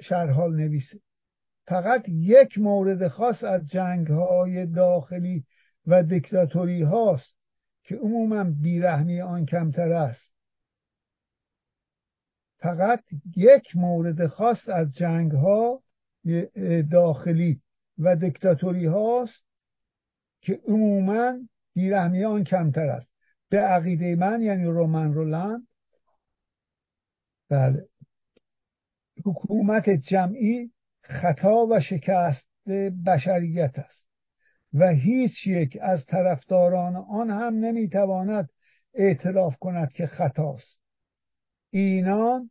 شرحال نویسه فقط یک مورد خاص از جنگ های داخلی و دیکتاتوری هاست که عموما بیرحمی آن کمتر است. فقط یک مورد خاص از جنگ ها داخلی و دیکتاتوری هاست که عموما بیرحمی آن کمتر است. به عقیده من یعنی رومن رولند بله. حکومت جمعی خطا و شکست بشریت است و هیچ یک از طرفداران آن هم نمی‌تواند اعتراف کند که خطاست اینان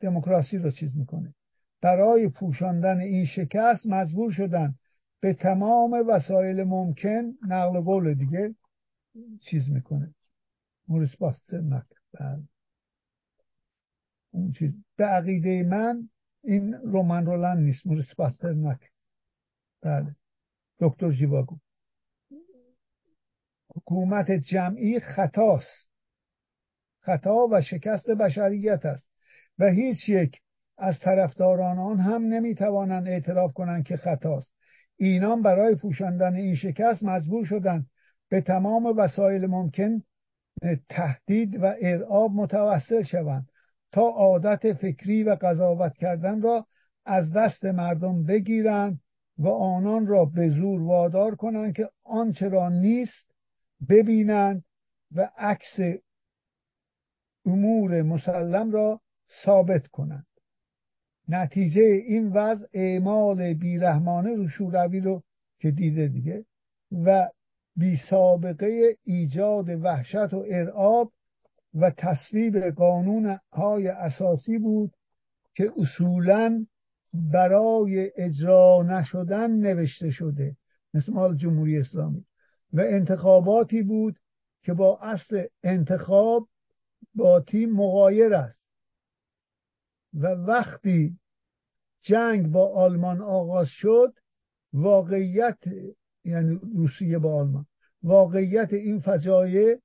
دموکراسی رو چیز می‌کنه. برای پوشاندن این شکست مجبور شدن به تمام وسایل ممکن نقل قول دیگه چیز می‌کنه. موریس باسترنک بله. اون چیز. به عقیده من این رومن رولند نیست. موریس باسترنک بله. دکتر جیواگو حکومت جمعی خطاست. خطا و شکست بشریت است. و هیچ یک از طرفداران آن هم نمی‌توانند اعتراف کنند که خطاست. اینان برای پوشاندن این شکست مجبور شدند به تمام وسایل ممکن تهدید و ارعاب متوسل شوند. تا عادت فکری و قضاوت کردن را از دست مردم بگیرند و آنان را به زور وادار کنند که آنچه را نیست ببینند و عکس امور مسلم را ثابت کنند. نتیجه این وضع اعمال بیرحمانه رو شوروی رو که دیده دیگه و بی سابقه ایجاد وحشت و ارعاب و تصویب قانون های اساسی بود که اصولا برای اجرا نشدن نوشته شده مثل مال جمهوری اسلامی. و انتخاباتی بود که با اصل انتخاب با تیم مغایر است. و وقتی جنگ با آلمان آغاز شد واقعیت یعنی روسیه با آلمان واقعیت این فجایع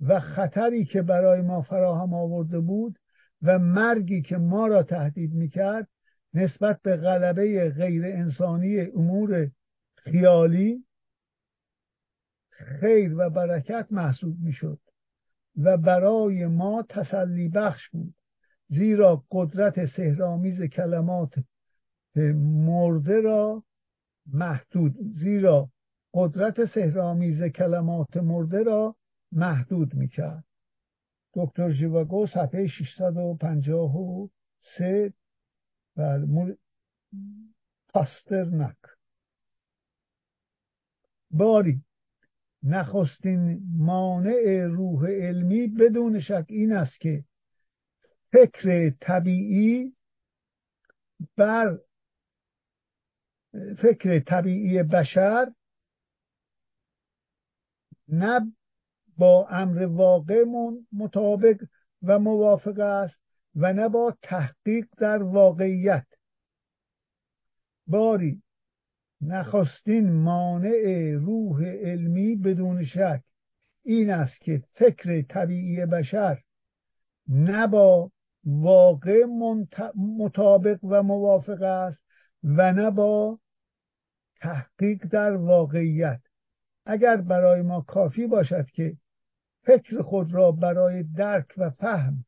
و خطری که برای ما فراهم آورده بود و مرگی که ما را تهدید می‌کرد نسبت به غلبه غیر انسانی امور خیالی خیر و برکت محسوب می‌شد و برای ما تسلی بخش بود زیرا قدرت سهرامیز کلمات مرده را محدود زیرا قدرت سهرامیز کلمات مرده را محدود می‌کرد. دکتر ژیواگو صفحه 653 و پاسترنک باری نخستین مانع روح علمی بدون شک این است که فکر طبیعی بر فکر طبیعی بشر نه با امر واقع مطابق و موافق است و نه با تحقیق در واقعیت. باری نخستین مانع روح علمی بدون شک این است که فکر طبیعی بشر نه با واقع مطابق و موافق است و نه با تحقیق در واقعیت. اگر برای ما کافی باشد که فکر خود را برای درک و فهم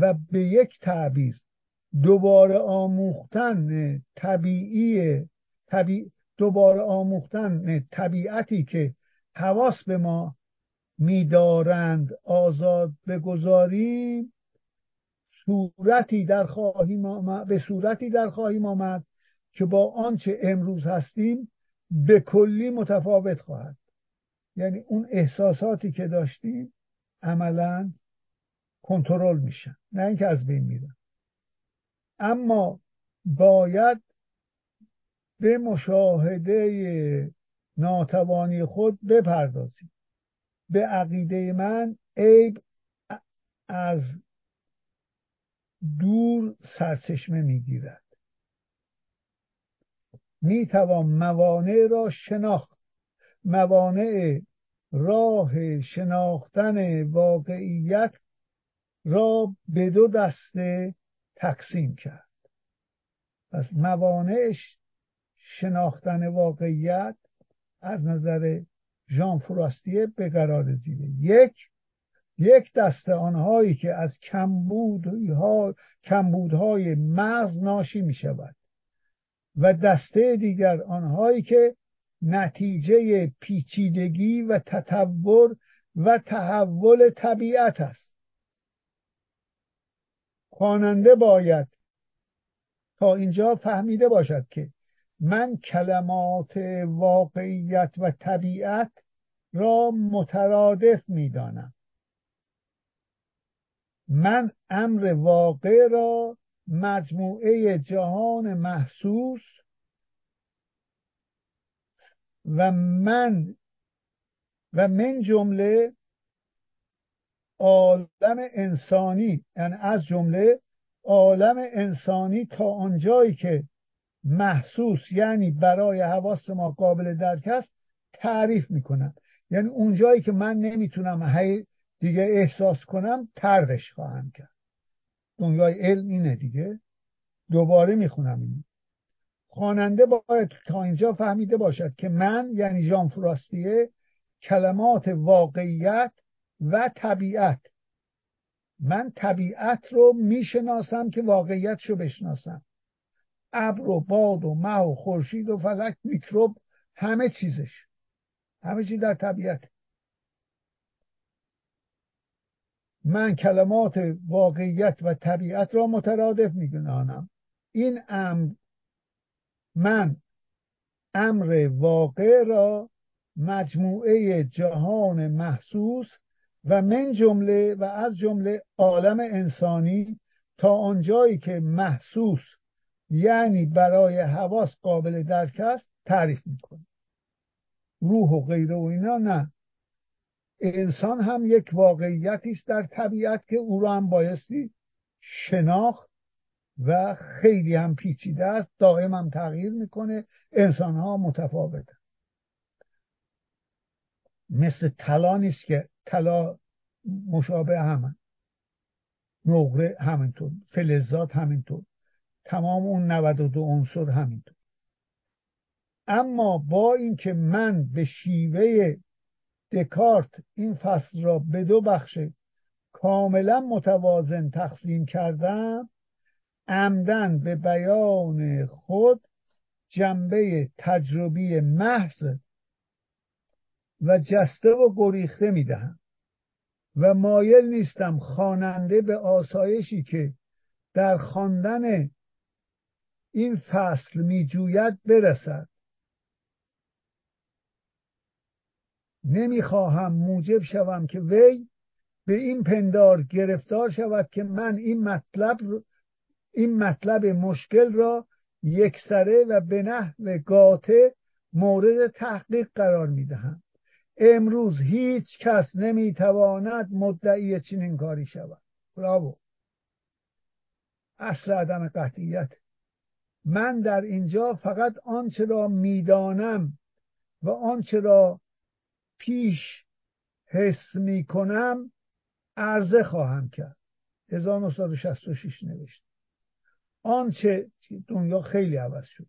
و به یک تعبیر دوباره آموختن طبیعی طبیع دوباره آموختن طبیعتی که حواس به ما میدارند آزاد بگذاریم صورتی در خواهیم آمد به صورتی در خواهیم آمد که با آنچه امروز هستیم به کلی متفاوت خواهد. یعنی اون احساساتی که داشتیم عملا کنترل میشن نه اینکه از بین میرن. اما باید به مشاهده ناتوانی خود بپردازیم. به عقیده من عیب از دور سرچشمه می‌گیرد. می‌توان موانع را شناخت. موانع راه شناختن واقعیت را به دو دسته تقسیم کرد. پس موانعش شناختن واقعیت از نظر ژان فراستیه به قرار زیره. یک یک دسته آنهایی که از کمبودها کمبودهای مغز ناشی می شود و دسته دیگر آنهایی که نتیجه پیچیدگی و تطور و تحول طبیعت است. خواننده باید تا اینجا فهمیده باشد که من کلمات واقعیت و طبیعت را مترادف می‌دانم. من امر واقع را مجموعه جهان محسوس و من و من جمله عالم انسانی یعنی از جمله عالم انسانی تا آنجایی که محسوس یعنی برای حواس ما قابل درک است تعریف می‌کنم. یعنی اونجایی که من نمی‌تونم دیگه احساس کنم تردش خواهم کرد. دنیای علم اینه دیگه. دوباره می‌خونم این خواننده باید تا اینجا فهمیده باشد که من یعنی ژان فراستیه کلمات واقعیت و طبیعت. من طبیعت رو می‌شناسم که واقعیت رو بشناسم. ابر و باد و مه و خورشید و فلک میکروب همه چیزش. همه چیز در طبیعت. من کلمات واقعیت و طبیعت را مترادف میدونانم این امر من امر واقع را مجموعه جهان محسوس و من جمله و از جمله عالم انسانی تا آنجایی که محسوس یعنی برای حواس قابل درک است تعریف می‌کنه روح و غیره و اینا نه. انسان هم یک واقعیتی است در طبیعت که او را هم بایستی شناخت و خیلی هم پیچیده است. دائم هم تغییر می‌کنه. انسان ها متفاوته. مثل طلا نیست که طلا مشابه همه. نقره همینطور. فلزات همینطور. تمام اون 92 عنصر همینطور. اما با اینکه من به شیوه دکارت این فصل را به دو بخش کاملا متوازن تقسیم کردم عمدن به بیان خود جنبه تجربی محض و جسته و گریخته می‌دهم و مایل نیستم خواننده به آسایشی که در خواندن این فصل میجوید برسد. نمی‌خواهم موجب شوم که وی به این پندار گرفتار شود که من این مطلب این مطلب مشکل را یکسره و به نحو گاته مورد تحقیق قرار می‌دهم. امروز هیچ کس نمی‌تواند مدعی چنین کاری شود. براو اصل عدم قطعیت. من در اینجا فقط آنچه را می‌دانم و آنچه را پیش حس می‌کنم عرضه خواهم کرد. 1966 نوشت آنچه دنیا خیلی عوض شد.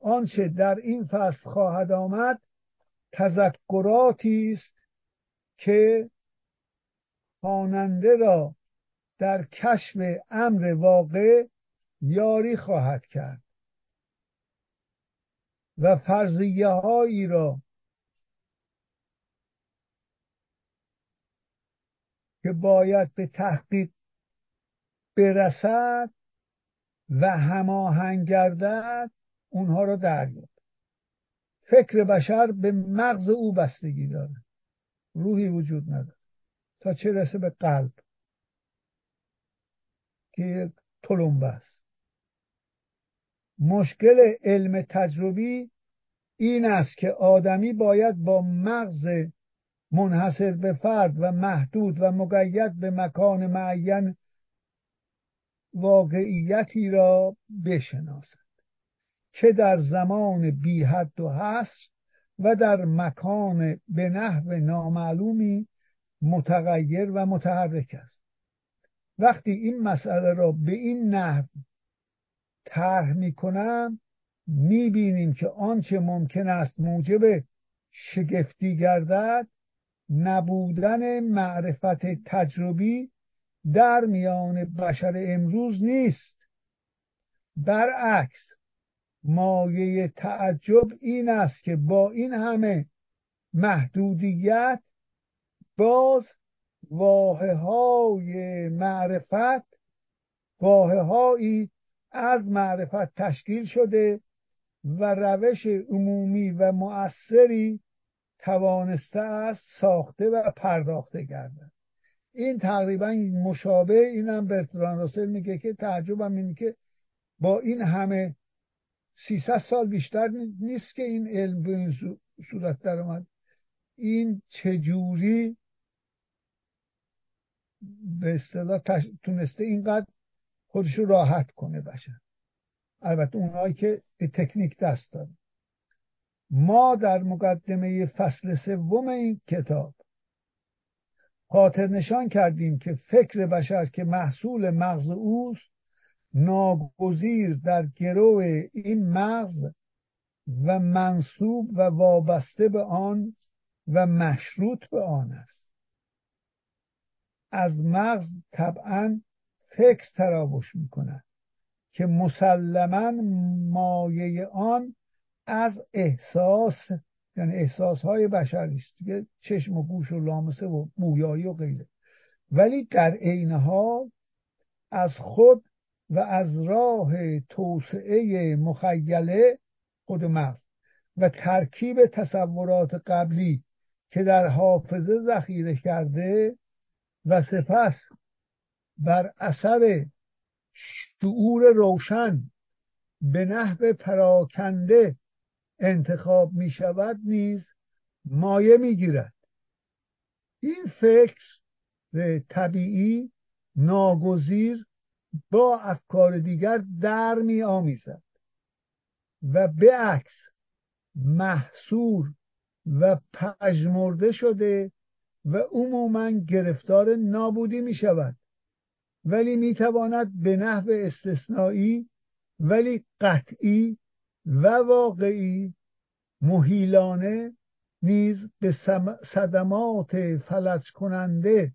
آنچه در این فصل خواهد آمد تذکراتی است که خواننده را در کشف امر واقع یاری خواهد کرد و فرضیه هایی را که باید به تحقیق برسد و هماهنگ گردد اونها را دریافت فکر بشر به مغز او بستگی داره. روحی وجود نداره. تا چه رسه به قلب. که یک تلمبه است. مشکل علم تجربی این است که آدمی باید با مغز منحصر به فرد و محدود و مقید به مکان معین واقعیتی را بشناسد. که در زمان بی حد و حصر و در مکان به نحو نامعلومی متغیر و متحرک است. وقتی این مسئله را به این نحو طرح می‌کنم می‌بینیم که آنچه ممکن است موجب شگفتی گردد نبودن معرفت تجربی در میان بشر امروز نیست. برعکس مایه تعجب این است که با این همه محدودیت باز واحه های معرفت واحه هایی از معرفت تشکیل شده و روش عمومی و مؤثری توانسته است ساخته و پرداخته گردد. این تقریبا مشابه اینم برتران راسل میگه که تعجبم اینه که با این همه 300 سال بیشتر نیست که این علم به این صورت در اومد. این چجوری به اصطلاح تونسته اینقدر خودشو راحت کنه بشه البته اونهایی که به تکنیک دست داره ما در مقدمه فصل سوم این کتاب خاطر نشان کردیم که فکر بشر که محصول مغز اوست ناگزیر در گرو این مغز و منصوب و وابسته به آن و مشروط به آن است. از مغز طبعا فکر تراوش می کند که مسلما مایه آن از احساس یعنی احساس های بشری است. دیگه چشم و گوش و لامسه و بویایی و غیره. ولی در عین حال از خود و از راه توسعه مخیله خود مغز و ترکیب تصورات قبلی که در حافظه ذخیره کرده و سپس بر اثر شعور روشن به نحو پراکنده انتخاب می شود نیز مایه می گیرد. این فکر طبیعی ناگزیر با افکار دیگر در می آمیزد و به عکس محصور و پژمرده شده و عموما گرفتار نابودی می شود. ولی می تواند به نحو استثنایی ولی قطعی و واقعی محیلانه نیز به صدمات فلج کننده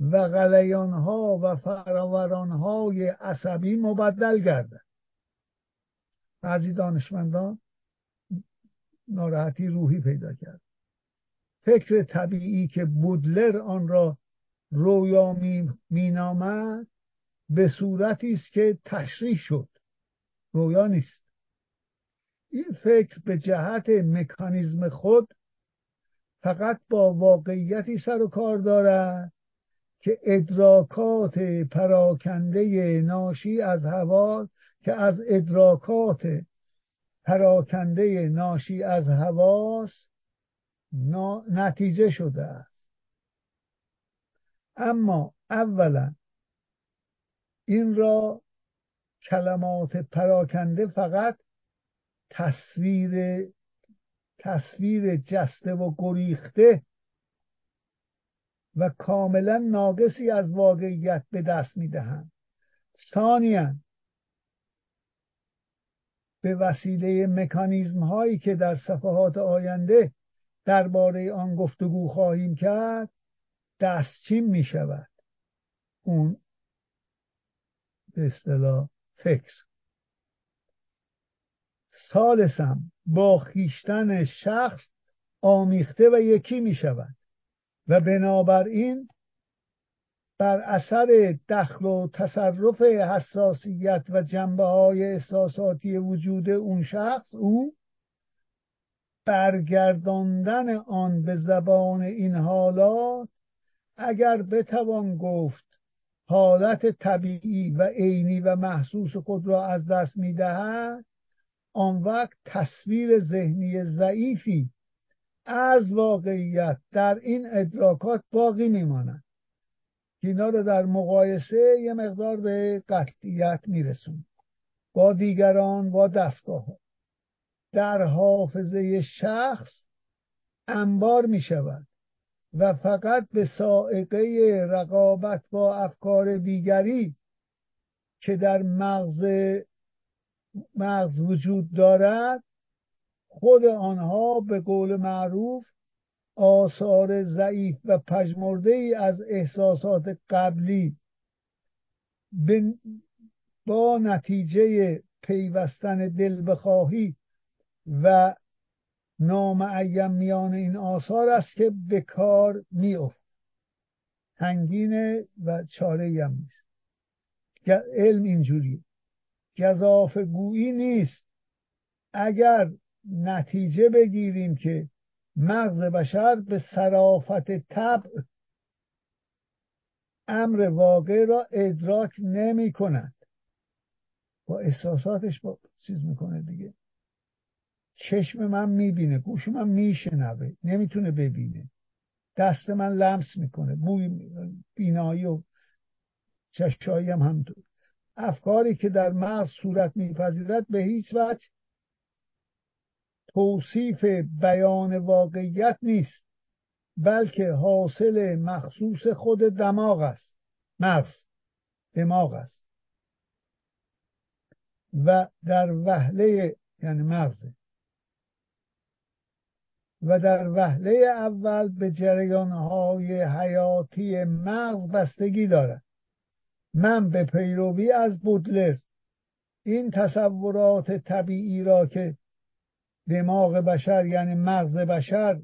و غلیانها و فراورانهای عصبی مبدل گردد. بعضی دانشمندان ناراحتی روحی پیدا کرد. فکر طبیعی که بودلر آن را رویا مینامد به صورتی است که تشریح شد. رویا نیست. این فکر به جهت مکانیزم خود فقط با واقعیتی سر و کار دارد که ادراکات پراکنده ناشی از هوا که از ادراکات پراکنده ناشی از حواس نتیجه شده است. اما اولا این را کلمات پراکنده فقط تصویر تصویر جسته و گریخته و کاملا ناقصی از واقعیت به دست می‌دهند. ثانیا به وسیله مکانیزم هایی که در صفحات آینده درباره آن گفتگو خواهیم کرد دستچین می شود اون به اصطلاح فکر. سالسم با خیشتن شخص آمیخته و یکی می شود و بنابراین بر اثر دخل و تصرف حساسیت و جنبه های احساساتی وجود اون شخص او برگرداندن آن به زبان این حالات اگر بتوان گفت حالت طبیعی و عینی و محسوس خود را از دست می‌دهد آن وقت تصویر ذهنی ضعیفی از واقعیت در این ادراکات باقی میماند. که اینا رو در مقایسه یه مقدار به قطعیت میرسون با دیگران با دستگاه در حافظه شخص انبار می شود و فقط به سائقه رقابت با افکار دیگری که در مغز مغز وجود دارد خود آنها به قول معروف آثار ضعیف و پژمرده ای از احساسات قبلی. با نتیجه پیوستن دل بخواهی و نامعیم میان این آثار است که به کار میافت. هنگینه و چاره هم نیست. علم اینجوری گذاف گویی نیست. اگر نتیجه بگیریم که مغز بشر به صرافت طبع امر واقع را ادراک نمی کند. با احساساتش با چیز می‌کنه دیگه. چشم من می‌بینه گوش من میشنوه نمی‌تونه ببینه. دست من لمس می‌کنه بوی بینایی و چشایی هم همطور. افکاری که در مغز صورت میپذیرد به هیچ وجه توصیف بیان واقعیت نیست بلکه حاصل مخصوص خود دماغ است مغز دماغ است. و در وهله یعنی مغزه و در وهله اول به جریانهای حیاتی مغز بستگی دارد. من به پیروی از بودلر این تصورات طبیعی را که دماغ بشر یعنی مغز بشر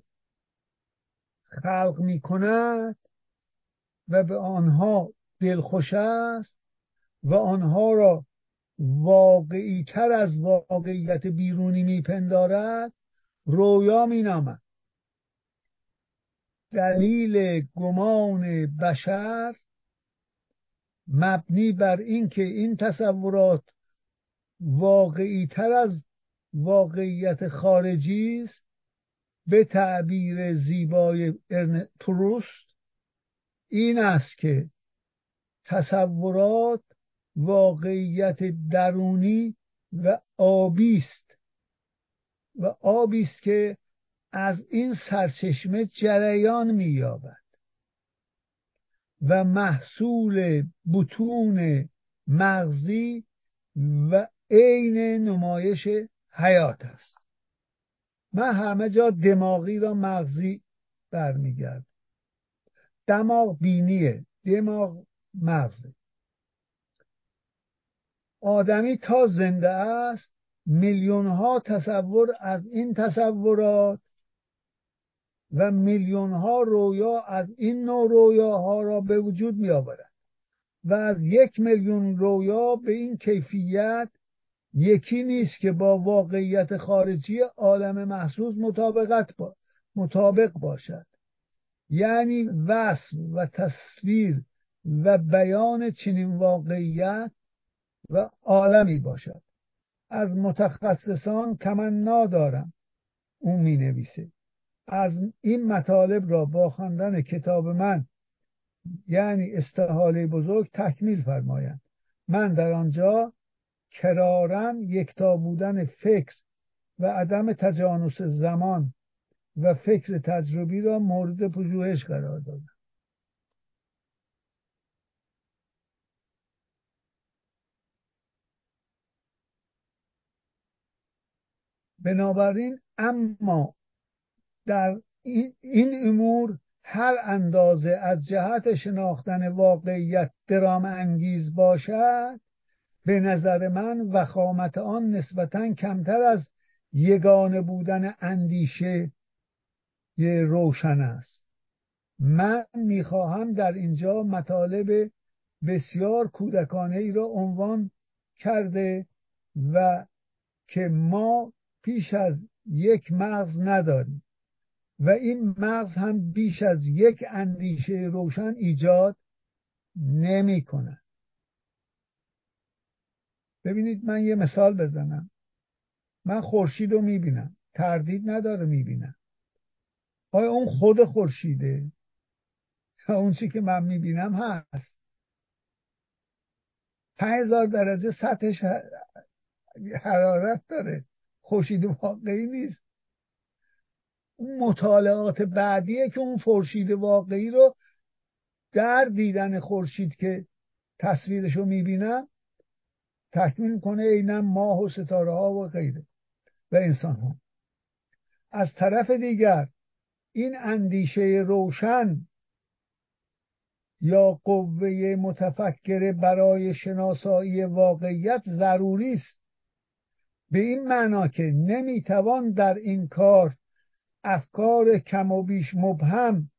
خلق می کند و به آنها دلخوش است و آنها را واقعی تر از واقعیت بیرونی میپندارد رویا مینامد. دلیل گمان بشر مبنی بر اینکه این تصورات واقعی تر از واقعیت خارجی است. به تعبیر زیبای پروست این است که تصورات واقعیت درونی و آبی است و آبی است که از این سرچشمه جریان مییابد. و محصول بتون مغزی و عین نمایش حیات است. من همه جا دماغی را مغزی برمیگرد دماغ بینیه دماغ مغزه. آدمی تا زنده است میلیون ها تصور از این تصورات و میلیون ها رویا از این نوع رویاها را به وجود می آورد و از یک میلیون رویا به این کیفیت یکی نیست که با واقعیت خارجی عالم محسوس مطابقت با مطابق باشد. یعنی وصف و تصویر و بیان چنین واقعیت و عالمی باشد. از متخصصان تمنا دارم. اون می نویسه از این مطالب را با خواندن کتاب من یعنی استحاله بزرگ تکمیل فرمایند. من در آنجا کرارن یکتا بودن فکر و عدم تجانس زمان و فکر تجربی را مورد پژوهش قرار دادم. بنابراین اما در این امور هر اندازه از جهت شناختن واقعیت درام انگیز باشد به نظر من وخامت آن نسبتا کمتر از یگانه بودن اندیشه روشن است. من می‌خواهم در اینجا مطالب بسیار کودکانه ای را عنوان کرده و که ما پیش از یک مغز نداریم. و این مغز هم بیش از یک اندیشه روشن ایجاد نمی ببینید من یه مثال بزنم. من خورشید رو می‌بینم. تردید نداره می‌بینم. آیا اون خود خورشیده؟ اون چی که من می‌بینم هست. هزار درجه سطحش حرارت داره. خورشید واقعی نیست. اون مطالعات بعدیه که اون خورشید واقعی رو در دیدن خورشید که تصویرش رو می‌بینم تکمیل کنه اینم ماه و ستاره ها و غیره و انسان ها از طرف دیگر این اندیشه روشن یا قوه متفکر برای شناسایی واقعیت ضروری است. به این معنا که نمی‌توان در این کار افکار کم و بیش مبهم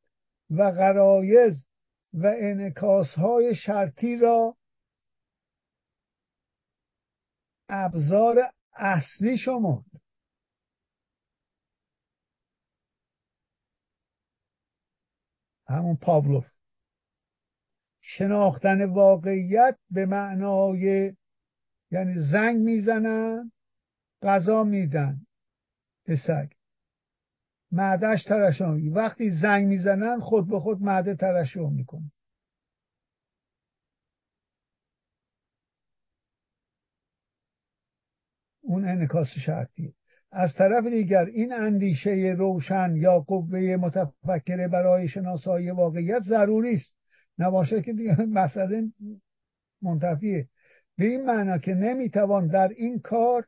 و غرایز و انکاس های شرطی را ابزار اصلی شما همون پاولوف. شناختن واقعیت به معنای یعنی زنگ می‌زنن غذا میدن. به سگ معدهش ترشح وقتی زنگ می‌زنن خود به خود معده ترشح می‌کنه. اون انکاس شرطیه. از طرف دیگر این اندیشه روشن یا قوه متفکره برای شناسایی واقعیت ضروری است. نباشه که دیگه مسئله منتفیه. به این معنا که نمی‌توان در این کار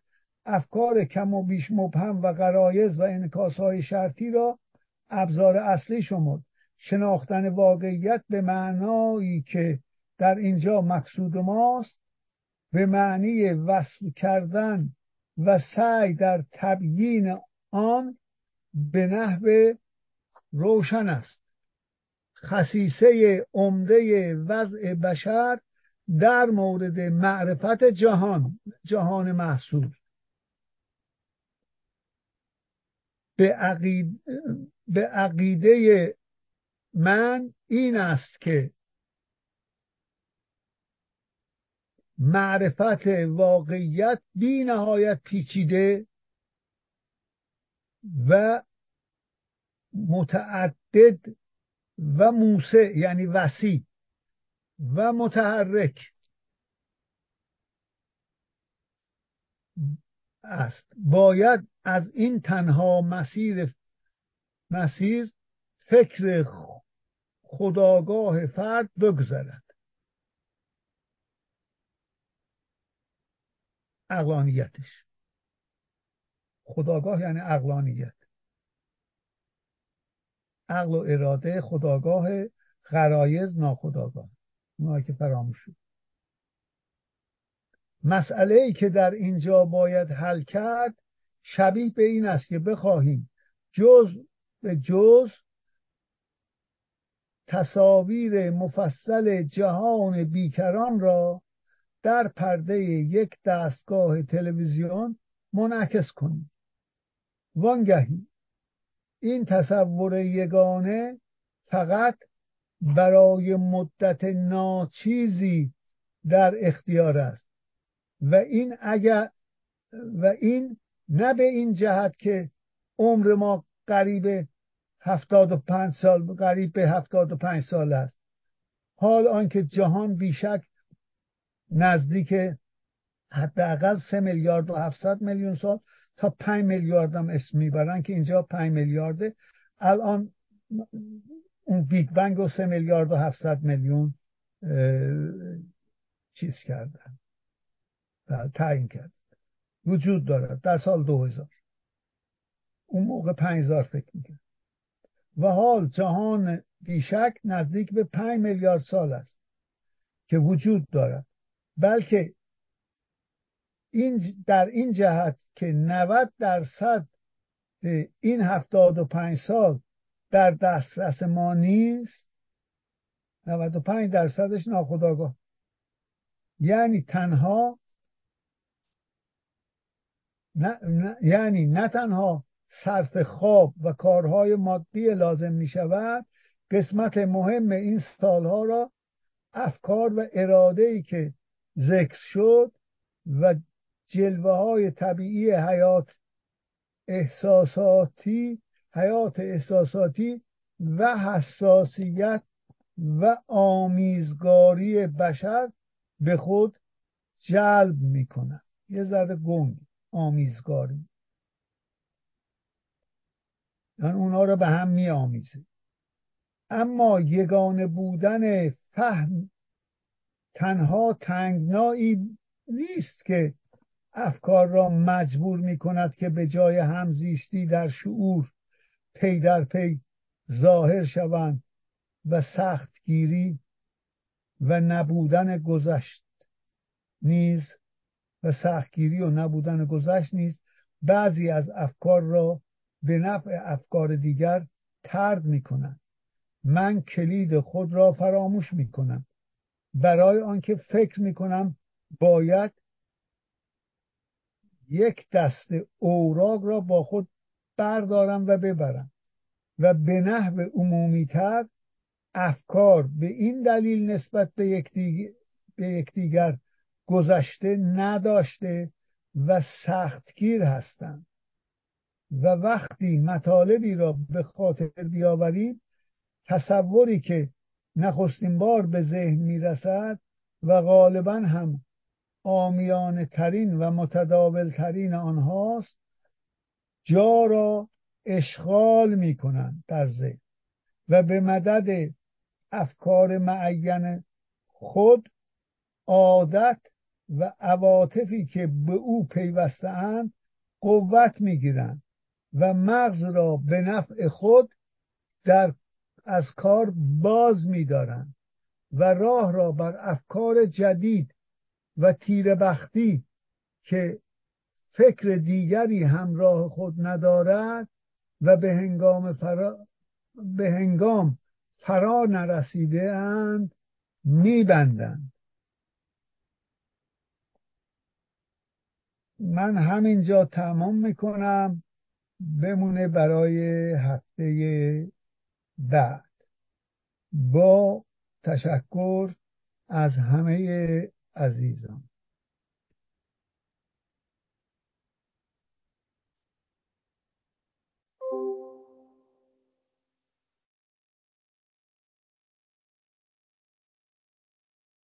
افکار کم و بیش مبهم و غرایز و انکاس های شرطی را ابزار اصلی شمرد. شناختن واقعیت به معنایی که در اینجا مقصود ماست به معنی وصل کردن و سعی در تبیین آن به نحو روشن است. خصیصه عمده وضع بشر در مورد معرفت جهان جهان محسوس به, عقید... به عقیده من این است که معرفت واقعیت بی نهایت پیچیده و متعدد و موسع یعنی وسیع و متحرک است. باید از این تنها مسیر مسیر فکر خداگاه فرد بگذرد. اقلانیتش خداگاه یعنی اقلانیت عقل و اراده خداگاه غرایز ناخداگاه اونها که فراموش شد. مسئله ای که در اینجا باید حل کرد شبیه به این است که بخواهیم جز به جز تصاویر مفصل جهان بیکران را در پرده یک دستگاه تلویزیون منعکس کنیم. وانگهی این تصور یگانه فقط برای مدت ناچیزی در اختیار است و این اگر و این نه به این جهت که عمر ما قریب هفتاد و پنج سال قریب به هفتاد و پنج سال است. حال آنکه جهان بیشک نزدیک حداقل سه میلیارد و هفتصد میلیون سال تا پنج میلیارد هم اسم می‌برن که اینجا پنج میلیارده. الان اون بیگ بنگ و سه میلیارد و هفتصد میلیون چیز کردن. تعیین کرد وجود دارد در سال دو هزار اون موقع پنج هزار فکر می‌کرد. و حال جهان بیشک نزدیک به پنج میلیارد سال است که وجود دارد. بلکه این در این جهت که 90 درصد این هفتاد و پنج سال در دسترس ما نیست 95 درصدش ناخداگاه یعنی تنها نه, نه یعنی نه تنها صرف خواب و کارهای مادی لازم می شود قسمت مهم این سالها را افکار و اراده ای که ذکر شد و جلوه های طبیعی حیات احساساتی حیات احساساتی و حساسیت و آمیزگاری بشر به خود جلب می‌کنن یه ذره گنگ. آمیزگاری. یعنی اونا رو به هم می آمیزه اما یگانه بودن فهم تنها تنگنایی نیست که افکار را مجبور می کند که به جای همزیستی در شعور پی در پی ظاهر شوند و سختگیری و نبودن گذشت نیز و سختگیری و نبودن گذشت نیز بعضی از افکار را به نفع افکار دیگر ترد می من کلید خود را فراموش می کنم برای آنکه فکر می کنم باید یک دست اوراق را با خود بردارم و ببرم و به نحو عمومیتر افکار به این دلیل نسبت به یکدیگر, به یکدیگر گذشته نداشته و سختگیر هستند. و وقتی مطالبی را به خاطر بیاوریم تصوری که نخستین بار به ذهن می‌رسد و غالبا هم آمیانه ترین و متداول ترین آنهاست جا را اشغال می کنند در ذهن و به مدد افکار معین خود عادت و عواطفی که به او پیوستهاند قوت می‌گیرند و مغز را به نفع خود در از کار باز میدارند و راه را بر افکار جدید و تیربختی که فکر دیگری همراه خود ندارد و به هنگام فرا, به هنگام فرا نرسیده اند میبندند. من همینجا تمام می‌کنم. بمونه برای هفته بعد. با تشکر از همه عزیزان.